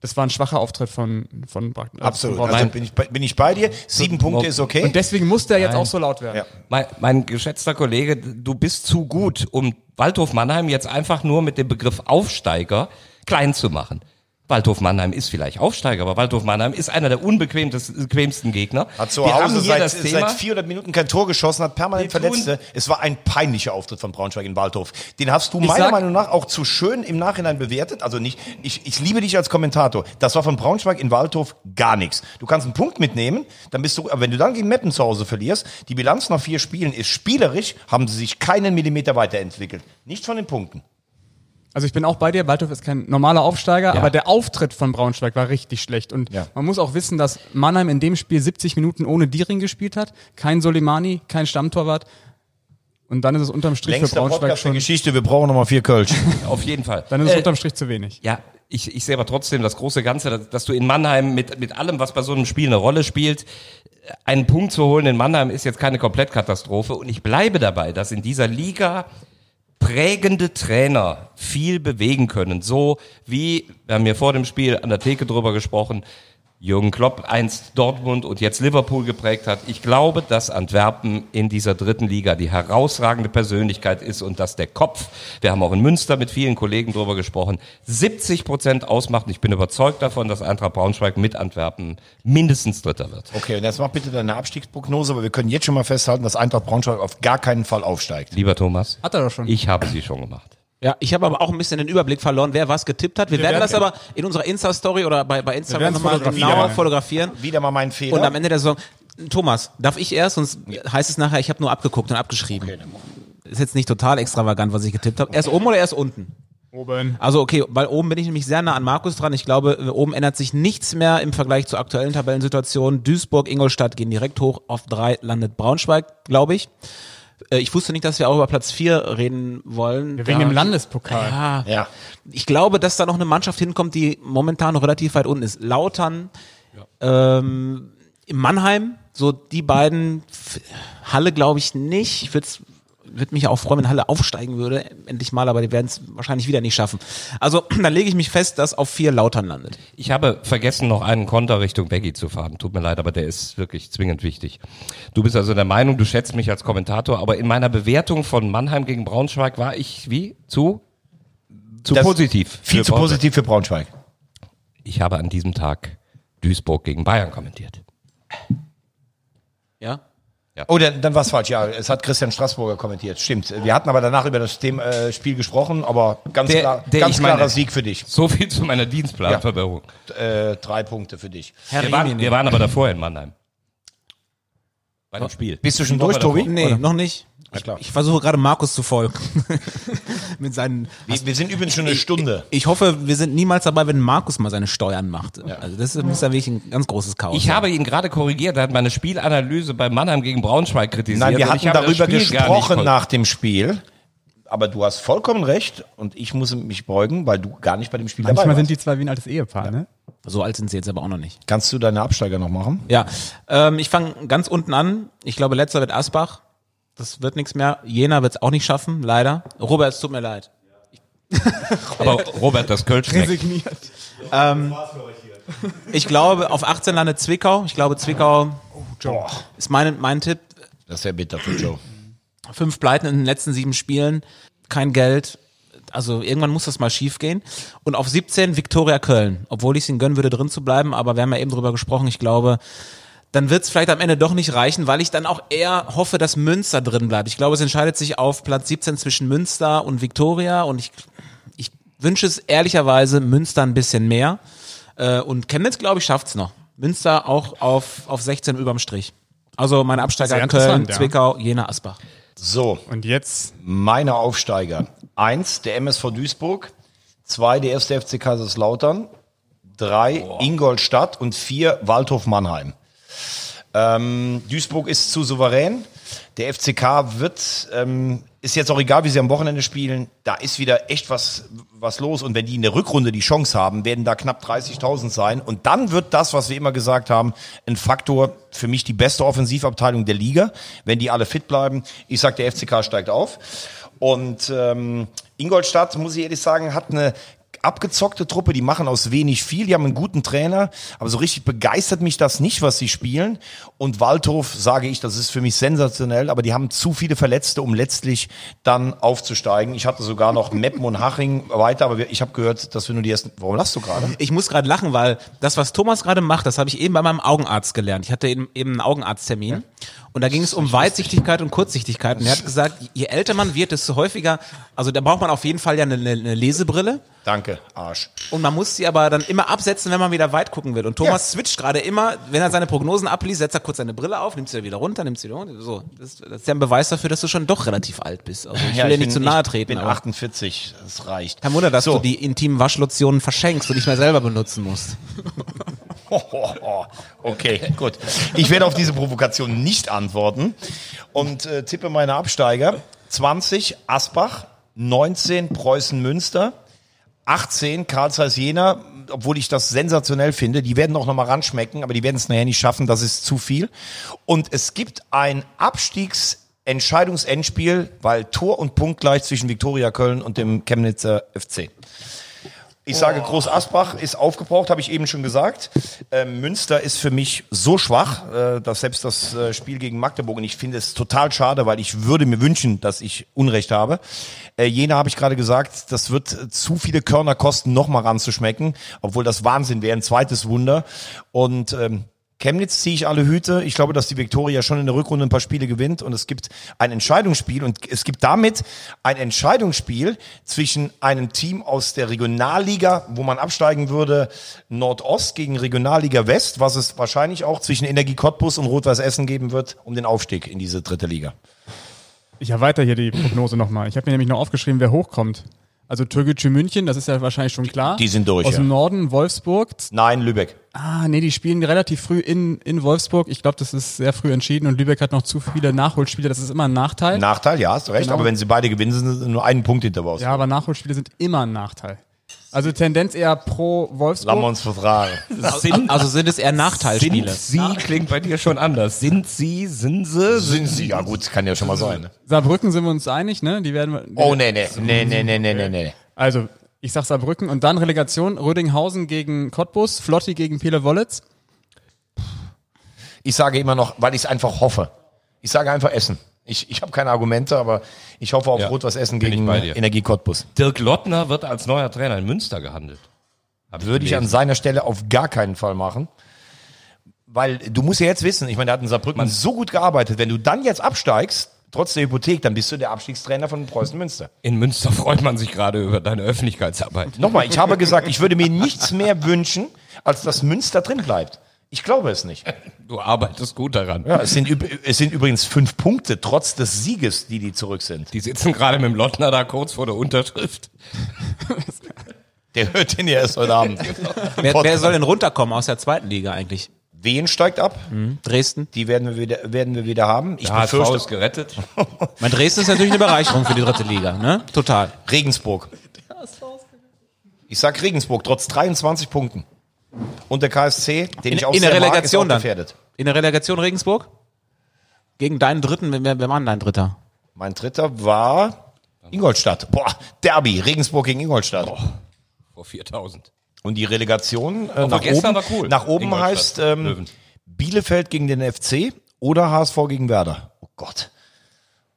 das war ein schwacher Auftritt von, von, Bra- äh, Absolut. von Also bin ich, bei, bin ich bei dir. Sieben Punkte ist okay. Und deswegen musste er jetzt auch so laut werden. Ja. Mein, mein geschätzter Kollege, du bist zu gut, um Waldhof Mannheim jetzt einfach nur mit dem Begriff Aufsteiger klein zu machen. Waldhof Mannheim ist vielleicht Aufsteiger, aber Waldhof Mannheim ist einer der unbequemsten Gegner. Hat zu Wir haben Hause hier seit, seit 400 Minuten kein Tor geschossen, hat permanent Verletzte. Es war ein peinlicher Auftritt von Braunschweig in Waldhof. Den hast du Ich meiner sag- Meinung nach auch zu schön im Nachhinein bewertet. Also nicht, ich, ich liebe dich als Kommentator. Das war von Braunschweig in Waldhof gar nichts. Du kannst einen Punkt mitnehmen, dann bist du, aber wenn du dann gegen Meppen zu Hause verlierst, die Bilanz nach vier Spielen ist spielerisch, haben sie sich keinen Millimeter weiterentwickelt. Nicht von den Punkten. Also ich bin auch bei dir, Waldhof ist kein normaler Aufsteiger, Ja. aber der Auftritt von Braunschweig war richtig schlecht. Und Ja. man muss auch wissen, dass Mannheim in dem Spiel 70 Minuten ohne Diering gespielt hat. Kein Soleimani, kein Stammtorwart. Und dann ist es unterm Strich für Längster Braunschweig Podcast der schon, Geschichte, wir brauchen nochmal vier Kölsch. auf jeden Fall. dann ist es Äh, unterm Strich zu wenig. Ja, ich, ich sehe aber trotzdem das große Ganze, dass, dass du in Mannheim mit, mit allem, was bei so einem Spiel eine Rolle spielt, einen Punkt zu holen in Mannheim ist jetzt keine Komplettkatastrophe. Und ich bleibe dabei, dass in dieser Liga prägende Trainer viel bewegen können. So wie, wir haben hier vor dem Spiel an der Theke drüber gesprochen, Jürgen Klopp einst Dortmund und jetzt Liverpool geprägt hat. Ich glaube, dass Antwerpen in dieser dritten Liga die herausragende Persönlichkeit ist und dass der Kopf, wir haben auch in Münster mit vielen Kollegen drüber gesprochen, 70 Prozent ausmacht. Und ich bin überzeugt davon, dass Eintracht Braunschweig mit Antwerpen mindestens Dritter wird. Okay, und jetzt mach bitte deine Abstiegsprognose, aber wir können jetzt schon mal festhalten, dass Eintracht Braunschweig auf gar keinen Fall aufsteigt. Lieber Thomas, Hat er doch schon. ich habe sie schon gemacht. Ja, ich habe aber auch ein bisschen den Überblick verloren, wer was getippt hat. Wir, werden werden- das aber in unserer Insta-Story oder bei, bei Instagram nochmal fotografieren. genauer Wieder. fotografieren. Wieder mal mein Fehler. Und am Ende der Saison, Thomas, darf ich erst? Sonst heißt es nachher, ich habe nur abgeguckt und abgeschrieben. Ist jetzt nicht total extravagant, was ich getippt habe. Erst oben oder erst unten? Oben. Also okay, weil oben bin ich nämlich sehr nah an Markus dran. Ich glaube, oben ändert sich nichts mehr im Vergleich zur aktuellen Tabellensituation. Duisburg, Ingolstadt gehen direkt hoch. Auf drei landet Braunschweig, glaube ich. Äh, Ich wusste nicht, dass wir auch über Platz vier reden wollen. Wegen Da- dem Landespokal. Ja, ja. ich glaube, dass da noch eine Mannschaft hinkommt, die momentan noch relativ weit unten ist. Lautern, ähm, in Mannheim, so die beiden, Halle glaube ich nicht. Ich würde würd mich auch freuen, wenn Halle aufsteigen würde, endlich mal, aber die werden es wahrscheinlich wieder nicht schaffen. Also da lege ich mich fest, dass auf vier Lautern landet. Ich habe vergessen, noch einen Konter Richtung Becky zu fahren. Tut mir leid, aber der ist wirklich zwingend wichtig. Du bist also der Meinung, du schätzt mich als Kommentator, aber in meiner Bewertung von Mannheim gegen Braunschweig war ich wie? Zu? Zu Das- positiv. Viel zu Braunschweig. positiv für Braunschweig. Ich habe an diesem Tag Duisburg gegen Bayern kommentiert. Ja? Oh, dann, dann war es falsch. Ja, es hat Christian Straßburger kommentiert. Stimmt. Wir hatten aber danach über das Thema, äh, Spiel gesprochen, aber ganz, Der- klar, der ganz ich meine- klarer Sieg für dich. So viel zu meiner Dienstplanverwirrung. Äh, drei Punkte für dich. Herr Wir waren, wir waren aber davor in Mannheim. Bei dem Spiel. Bist du schon durch, Tobi? davor. Nee, noch nicht. Klar. Ich versuche gerade Markus zu folgen. Mit seinen. Wir, wir sind übrigens schon eine Stunde. Ich hoffe, wir sind niemals dabei, wenn Markus mal seine Steuern macht. Also das muss ja wirklich ein ganz großes Chaos Ich habe ihn gerade korrigiert, er hat meine Spielanalyse bei Mannheim gegen Braunschweig kritisiert. Nein, wir hatten ich darüber gesprochen nach dem Spiel. Aber du hast vollkommen recht und ich muss mich beugen, weil du gar nicht bei dem Spiel dabei Manchmal warst. sind die zwei wie ein altes Ehepaar, ne? So alt sind sie jetzt aber auch noch nicht. Kannst du deine Absteiger noch machen? Ja, ähm, ich fange ganz unten an. Ich glaube, letzter wird Asbach. Das wird nichts mehr. Jena wird es auch nicht schaffen, leider. Robert, es tut mir leid. Aber Robert, das Kölsch. Resigniert. Ich glaube, auf 18 landet Zwickau. Ich glaube, Zwickau Boah, ist mein, mein Tipp. das ist ja bitter für Joe. Fünf Pleiten in den letzten sieben Spielen. Kein Geld. Also irgendwann muss das mal schief gehen. Und auf 17 Viktoria Köln. Obwohl ich es ihnen gönnen würde, drin zu bleiben. Aber wir haben ja eben drüber gesprochen. Ich glaube, dann wird es vielleicht am Ende doch nicht reichen, weil ich dann auch eher hoffe, dass Münster drin bleibt. Ich glaube, es entscheidet sich auf Platz 17 zwischen Münster und Viktoria. Und ich, ich wünsche es ehrlicherweise Münster ein bisschen mehr. Äh, und Chemnitz, glaube ich, schafft's noch. Münster auch auf, auf 16 überm Strich. Also meine Absteiger Köln, ja. Zwickau, Jena, Asbach. So, Und jetzt meine Aufsteiger. Eins, der MSV Duisburg. Zwei, der erste FC Kaiserslautern. Drei, Ingolstadt. Und vier, Waldhof Mannheim. Ähm, Duisburg ist zu souverän. Der FCK wird, ähm, ist jetzt auch egal, wie sie am Wochenende spielen, da ist wieder echt was, was los. Und wenn die in der Rückrunde die Chance haben, werden da knapp 30.000 sein. Und dann wird das, was wir immer gesagt haben, ein Faktor für mich die beste Offensivabteilung der Liga, wenn die alle fit bleiben. Ich sag, der FCK steigt auf. Und ähm, Ingolstadt, muss ich ehrlich sagen, hat eine abgezockte Truppe, die machen aus wenig viel, die haben einen guten Trainer, aber so richtig begeistert mich das nicht, was sie spielen. Und Waldhof, sage ich, das ist für mich sensationell, aber die haben zu viele Verletzte, um letztlich dann aufzusteigen. Ich hatte sogar noch Meppen und Haching weiter, aber ich habe gehört, dass wir nur die ersten. Warum lachst du gerade? Ich muss gerade lachen, weil das, was Thomas gerade macht, das habe ich eben bei meinem Augenarzt gelernt. Ich hatte eben, eben einen Augenarzttermin und da ging es um Weitsichtigkeit und Kurzsichtigkeit. Und er hat gesagt, je älter man wird, desto häufiger, also da braucht man auf jeden Fall ja eine, eine Lesebrille. Danke, Arsch. Und man muss sie aber dann immer absetzen, wenn man wieder weit gucken will. Und Thomas switcht gerade immer, wenn er seine Prognosen abliest, setzt er kurz seine Brille auf, nimmt sie wieder runter, nimmt sie wieder runter. So, das, das ist ja ein Beweis dafür, dass du schon doch relativ alt bist. Also ich will dir nicht zu nahe treten. Ich bin aber 48, das reicht. kein Wunder, dass So. du die intimen Waschlotionen verschenkst und nicht mehr selber benutzen musst. Okay, gut. Ich werde auf diese Provokation nicht antworten und äh, tippe meine Absteiger. 20 Asbach, 19 Preußen Münster, 18 Karl Zeiss Jena, obwohl ich das sensationell finde. Die werden auch nochmal ranschmecken, aber die werden es nachher nicht schaffen, das ist zu viel. Und es gibt ein Abstiegsentscheidungsendspiel, weil Tor und Punkt gleich zwischen Viktoria Köln und dem Chemnitzer FC. Ich sage, Groß Asbach ist aufgebraucht, habe ich eben schon gesagt. Ähm, Münster ist für mich so schwach, äh, dass selbst das äh, Spiel gegen Magdeburg, und ich finde es total schade, weil ich würde mir wünschen, dass ich Unrecht habe. Äh, Jena habe ich gerade gesagt, das wird äh, zu viele Körner kosten, nochmal ranzuschmecken, obwohl das Wahnsinn wäre, ein zweites Wunder. Und ähm, Chemnitz ziehe ich alle Hüte. Ich glaube, dass die Viktoria schon in der Rückrunde ein paar Spiele gewinnt und es gibt ein Entscheidungsspiel und es gibt damit ein Entscheidungsspiel zwischen einem Team aus der Regionalliga, wo man absteigen würde, Nordost gegen Regionalliga West, was es wahrscheinlich auch zwischen Energie Cottbus und Rot-Weiß Essen geben wird, um den Aufstieg in diese dritte Liga. Ich erweitere hier die Prognose nochmal. Ich habe mir nämlich noch aufgeschrieben, wer hochkommt. Also Türkgücü München, das ist ja wahrscheinlich schon klar. die sind durch, Aus ja. dem Norden Wolfsburg. Nein, Lübeck. Ah, nee, die spielen relativ früh in, in Wolfsburg. Ich glaube, das ist sehr früh entschieden und Lübeck hat noch zu viele Nachholspiele. Das ist immer ein Nachteil. Nachteil, ja, hast du recht, Genau. aber wenn sie beide gewinnen, sind sie nur einen Punkt hinter Wolfsburg. ja, aber Nachholspiele sind immer ein Nachteil. Also Tendenz eher pro Wolfsburg. Lammons Vertrag. Sind, also sind es eher Nachteilspiele. Sind sie klingt bei dir schon anders. Sind sie, sind sie, sind sie. Ja gut, kann ja schon mal sein. Ne? Saarbrücken sind wir uns einig, ne? Die werden wir. oh nee, nee, nee, nee, nee, nee, nee, nee. Also, ich sag Saarbrücken und dann Relegation Rödinghausen gegen Cottbus, Flotti gegen Pele Wollitz. Ich sage immer noch, weil ich es einfach hoffe. Ich sage einfach Essen. Ich, ich habe keine Argumente, aber ich hoffe auf Ja, Rot-Weiß Essen bin ich gegen. Energie Cottbus. Dirk Lottner wird als neuer Trainer in Münster gehandelt. Hab Würde ich an gelesen. seiner Stelle auf gar keinen Fall machen. Weil du musst ja jetzt wissen, ich meine, der hat in Saarbrücken so gut gearbeitet. Wenn du dann jetzt absteigst, trotz der Hypothek, dann bist du der Abstiegstrainer von Preußen Münster. In Münster freut man sich gerade über deine Öffentlichkeitsarbeit. Nochmal, ich habe gesagt, ich würde mir nichts mehr wünschen, als dass Münster drin bleibt. Ich glaube es nicht. Du arbeitest gut daran. Ja, es, sind, es sind übrigens fünf Punkte, trotz des Sieges, die die zurück sind. Die sitzen gerade mit dem Lottner da kurz vor der Unterschrift. Der hört den ja erst heute Abend. Wer, wer soll denn runterkommen aus der zweiten Liga eigentlich? Wen steigt ab? Dresden? Die werden wir wieder, werden wir wieder haben. Ich befürchte ist gerettet. Mein Dresden ist natürlich eine Bereicherung für die dritte Liga, ne? Total. Regensburg. Ich sag Regensburg, trotz 23 Punkten. Und der KSC, den In, ich auch in der sehr mag, ist Relegation auch dann. gefährdet. In der Relegation Regensburg? Gegen deinen dritten, wer, wer war denn dein dritter? Mein dritter war Ingolstadt. Boah, Derby, Regensburg gegen Ingolstadt. Vor 4000. Und die Relegation äh, nach gestern oben, war cool. nach oben heißt ähm. Bielefeld gegen den FC oder HSV gegen Werder. Oh Gott.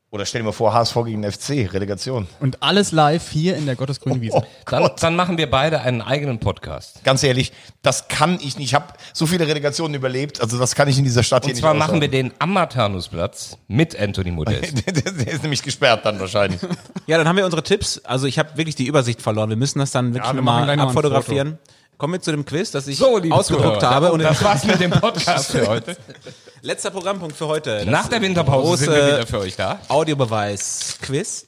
Oder stell dir mal vor, HSV gegen den FC, Relegation. Und alles live hier in der Gottesgrünen Wiese. Oh Dann, Gott. dann machen wir beide einen eigenen Podcast. Ganz ehrlich, das kann ich nicht. Ich habe so viele Relegationen überlebt, also das kann ich in dieser Stadt Und hier zwar nicht machen wir den Amatanusplatz mit Anthony Modest. der, ist nämlich gesperrt dann wahrscheinlich. Ja, dann haben wir unsere Tipps. Also ich habe wirklich die Übersicht verloren. Wir müssen das dann wirklich machen mal abfotografieren. Kommen wir zu dem Quiz, das ich So, ausgedruckt Zuhörer, habe. Und das war's mit dem Podcast für heute. Letzter Programmpunkt für heute. Das Nach der Winterpause sind wir wieder für euch da. Audiobeweis-Quiz.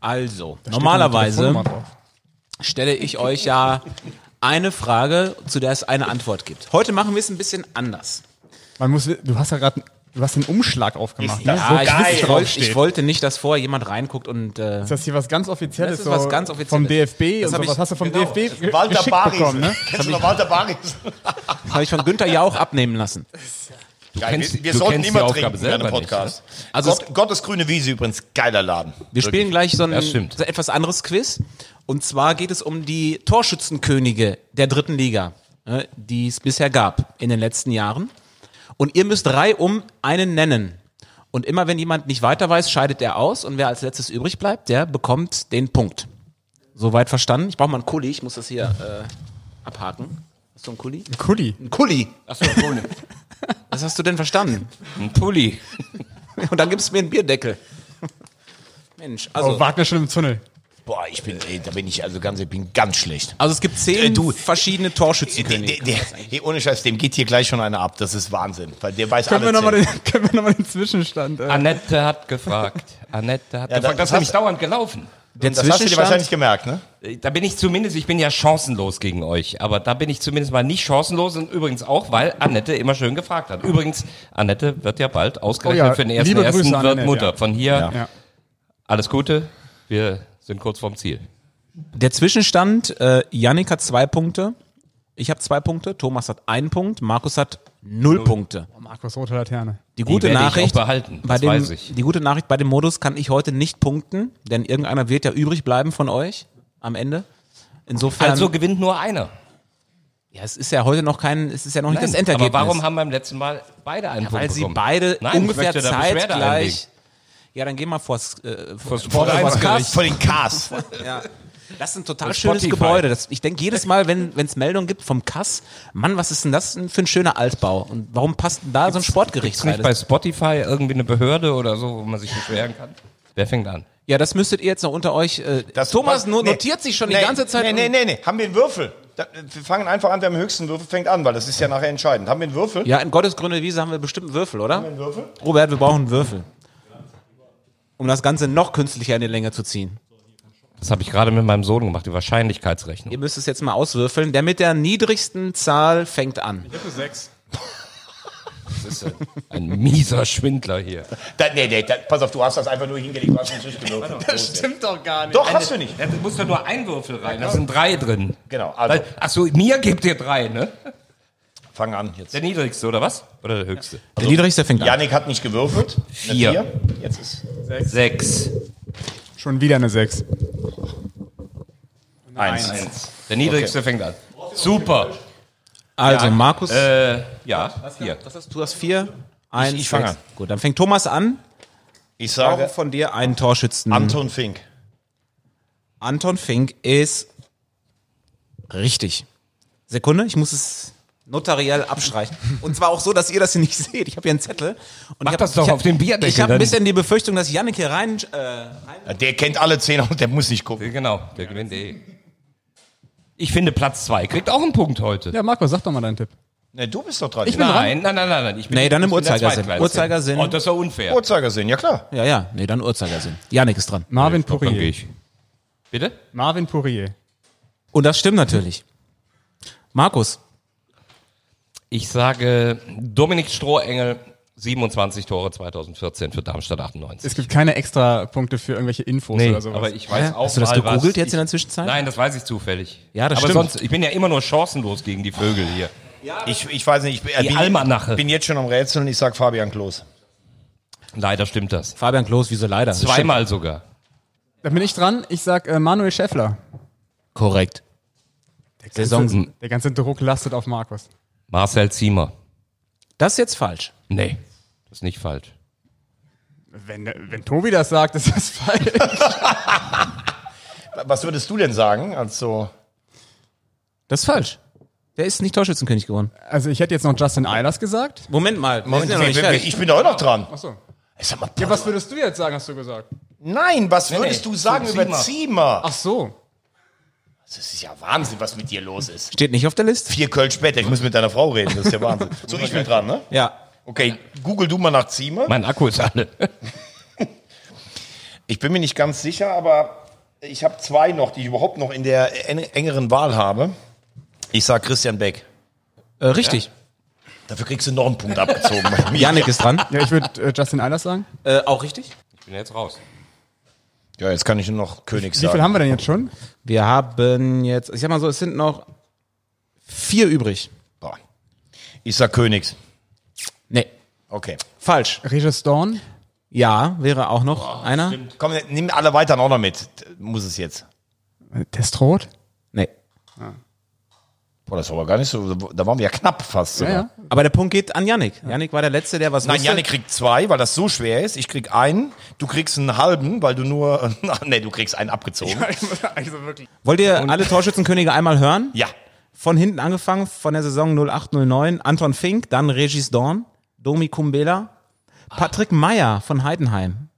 Also, meine normalerweise stelle ich euch ja eine Frage, zu der es eine Antwort gibt. Heute machen wir es ein bisschen anders. Man muss, du hast ja gerade, du hast den Umschlag aufgemacht. Ne? das So ich, geil ich, wollte, ich wollte nicht, dass vorher jemand reinguckt und äh, Ist das hier was ganz Offizielles? Das ist was ganz Offizielles. Vom DFB Das und hab so. Was ich- hast du vom genau. DFB Walter geschickt Baris. bekommen, ne? Kennst du noch Walter Baris? habe ich von Günther Jauch abnehmen lassen. Du Geil, kennst, wir wir du sollten kennst immer die Aufgabe trinken selber Podcast. Nicht, ne? Also Gott, Gottes grüne Wiese übrigens, geiler Laden. Wir spielen gleich so ein so etwas anderes Quiz. Und zwar geht es um die Torschützenkönige der dritten Liga, äh, die es bisher gab in den letzten Jahren. Und ihr müsst reihum einen nennen. Und immer wenn jemand nicht weiter weiß, scheidet er aus. Und wer als letztes übrig bleibt, der bekommt den Punkt. Soweit verstanden? Ich brauche mal einen Kuli. Ich muss das hier äh, abhaken. Hast du einen Kuli? Kuli. Ein Kuli. Achso, Pulli. Was hast du denn verstanden? Ein Pulli. Und dann gibst du mir einen Bierdeckel. Mensch, also. Oh, Wagner schon im Tunnel. Boah, ich bin, ey, da bin ich also ganz, ich bin ganz schlecht. Also es gibt zehn Äh, du- verschiedene Der, Torschützenkönige. der, ohne Scheiß, dem geht hier gleich schon einer ab. Das ist Wahnsinn. Weil der weiß Können wir alle nochmal zehn. den, können wir noch mal den Zwischenstand? Äh, Annette hat gefragt. Annette hat Ja, gefragt. das Das ist nämlich dauernd gelaufen. Der Das hast du dir Zwischenstand- wahrscheinlich gemerkt, ne? Da bin ich zumindest, ich bin ja chancenlos gegen euch, aber da bin ich zumindest mal nicht chancenlos und übrigens auch, weil Annette immer schön gefragt hat. Übrigens, Annette wird ja bald ausgerechnet Oh ja, für den ersten ersten wird Annette, Mutter. ja. Von hier ja. alles Gute. Wir sind kurz vorm Ziel. Der Zwischenstand, äh, Yannick hat zwei Punkte, ich habe zwei Punkte, Thomas hat einen Punkt, Markus hat null, Punkte. Oh, Markus Rote Laterne. Die gute ich Nachricht, behalten, bei das dem, weiß ich. die gute Nachricht bei dem Modus kann ich heute nicht punkten, denn irgendeiner wird ja übrig bleiben von euch am Ende. Insofern, Also gewinnt nur einer. ja, es ist ja heute noch kein, es ist ja noch nicht das aber Endergebnis. warum haben beim letzten Mal beide einen Punkt weil sie bekommen? beide Nein, ungefähr zeitgleich. Ja, dann geh mal vors, äh, vors Sport vors eins Cast. Vor den Cars. Ja. Das ist ein total schönes Spotify. Gebäude. Das, ich denke jedes Mal, wenn es Meldungen gibt vom Kass, Mann, was ist denn das für ein schöner Altbau? Und warum passt denn da so ein Sportgericht rein? nicht bei Spotify irgendwie eine Behörde oder so, wo man sich beschweren kann? Wer fängt an? Ja, das müsstet ihr jetzt noch unter euch. Äh, Das- Thomas was- no, nee. notiert sich schon nee, die ganze Zeit. Nee, nee, nee, nee. Haben wir einen Würfel? Da, wir fangen einfach an, wer am höchsten Würfel fängt an, weil das ist ja nachher entscheidend. Haben wir einen Würfel? Ja, in Gottes grüne Wiese haben wir bestimmt einen Würfel, oder? Einen Würfel? Robert, wir brauchen einen Würfel. Um das Ganze noch künstlicher in die Länge zu ziehen. Das habe ich gerade mit meinem Sohn gemacht, die Wahrscheinlichkeitsrechnung. Ihr müsst es jetzt mal auswürfeln. Der mit der niedrigsten Zahl fängt an. Das ist ein mieser Schwindler hier. Da, nee, nee, da, pass auf, du hast das einfach nur hingelegt, du hast nicht durchgewürfelt. Das Stimmt doch gar nicht. Doch, hast du nicht. Da muss doch nur ein Würfel rein, da sind drei drin. Genau, also Achso, mir gibt ihr drei, ne? fang an jetzt. Der niedrigste, oder was? Oder der höchste? Der niedrigste fängt an. Janik hat nicht gewürfelt. Eine Vier. Vier. Jetzt ist Sechs. Schon wieder eine 6. eins. Der niedrigste fängt an. Super. Also, Markus, Äh, ja, hast du? Du hast vier. Eins, ich fang sechs. an. Gut, dann fängt Thomas an. Ich Ich brauche sage von dir einen Torschützen. Anton Fink. Anton Fink ist richtig. Sekunde, ich muss es notariell abstreichen. Und zwar auch so, dass ihr das hier nicht seht. Ich habe hier einen Zettel. Und Mach ich hab, das doch ich hab, auf den Bierdeckel Ich habe ein bisschen die Befürchtung, dass Yannick hier rein... Äh, rein Der kennt alle zehn und der muss nicht gucken. Genau, der gewinnt eh. Ich finde Platz zwei kriegt auch einen Punkt heute. Ja, Markus, sag doch mal deinen Tipp. Ne, du bist doch dran. Ich bin dran. Nein, nein, nein, nein, nein. Ich bin, Nee, dann im Uhrzeigersinn. Uhrzeigersinn. Oh, das ist ja unfair. Uhrzeigersinn, ja klar. ja, ja, nee, dann Uhrzeigersinn. Yannick ist dran. Marvin gehe Poirier. ich. Bitte? Marvin Poirier. Und das stimmt natürlich. Markus, Ich sage Dominik Strohengel, 27 Tore 2014 für Darmstadt 98. Es gibt keine extra Punkte für irgendwelche Infos oder sowas. aber ich weiß auch hast du das mal gegoogelt jetzt ich, in der Zwischenzeit? Nein, das weiß ich zufällig. Ja, das aber stimmt. sonst, ich bin ja immer nur chancenlos gegen die Vögel hier. Ich, ich weiß nicht, ich bin, äh, Die bin, Almanache. bin jetzt schon am Rätseln, ich sag Fabian Klos. Leider stimmt das. Fabian Klos, wieso leider? Zweimal sogar. da bin ich dran. Ich sag äh, Manuel Schäffler. Korrekt. Saison. Der ganze Druck lastet auf Markus. Marcel Ziemer. Das ist jetzt falsch. Nee, das ist nicht falsch. Wenn, wenn Tobi das sagt, ist das falsch. Was würdest du denn sagen? Also, Das ist falsch. Der ist nicht Torschützenkönig geworden. Also ich hätte jetzt noch Justin Eilers gesagt. Moment mal, wir sind ja noch nicht ich, fertig. ich bin doch noch dran. Achso. Sag mal, Ja, was würdest du jetzt sagen, hast du gesagt? Nein, was würdest nee, du sagen über. Ziemer? Ach so. Das ist ja Wahnsinn, was mit dir los ist. Steht nicht auf der Liste? Vier Köln später, ich muss mit deiner Frau reden, das ist ja Wahnsinn. So, ich bin dran, ne? Ja. Okay, google du mal nach Ziemer. Mein Akku ist alle. Ich bin mir nicht ganz sicher, aber ich habe zwei noch, die ich überhaupt noch in der en- engeren Wahl habe. Ich sag Christian Beck. Äh, richtig. Dafür kriegst du noch einen Punkt abgezogen. Yannick ist dran. Ja, ich würde äh, Justin Eilers sagen. Äh, auch richtig? Ich bin jetzt raus. Ja, jetzt kann ich nur noch König Wie viel sagen. haben wir denn jetzt schon? Wir haben jetzt, ich sag mal so, es sind noch vier übrig. Boah. Ich sag Königs. Nee. Okay. Falsch. Regis Dawn. Ja, wäre auch noch einer. Komm, nimm alle weiteren auch noch mit. Muss es jetzt. Testrot. Nee. Boah, das war aber gar nicht so. Da waren wir ja knapp fast. Ja, sogar. ja. Aber der Punkt geht an Yannick. Yannick war der Letzte, der was Nein, wusste. Janik kriegt zwei, weil das so schwer ist. Ich krieg einen. Du kriegst einen halben, weil du nur. nee, du kriegst einen abgezogen. also wirklich. Wollt ihr alle Torschützenkönige einmal hören? Ja. Von hinten angefangen, von der Saison 0809. Anton Fink, dann Regis Dorn, Domi Kumbela, Patrick Meyer von Heidenheim,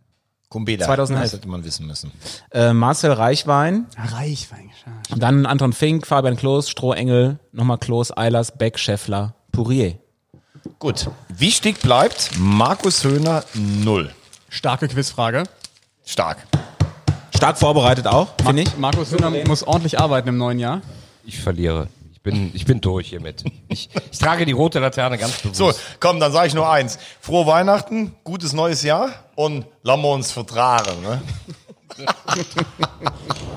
Kumbela. 2011. Das hätte man wissen müssen. äh, Marcel Reichwein, Reich war eigentlich. ja. dann Anton Fink, Fabian Klos, Strohengel, nochmal Klos, Eilers, Beck, Scheffler, Pourier. Gut. Wichtig bleibt Markus Höhner null. Starke Quizfrage. Stark. Stark vorbereitet auch, finde ich. Markus Hühner muss ordentlich arbeiten im neuen Jahr. Ich verliere. Ich bin, ich bin durch hiermit. Ich, ich trage die rote Laterne ganz bewusst. So, komm, dann sage ich nur eins. Frohe Weihnachten, gutes neues Jahr und lassen wir uns vertragen. Ne?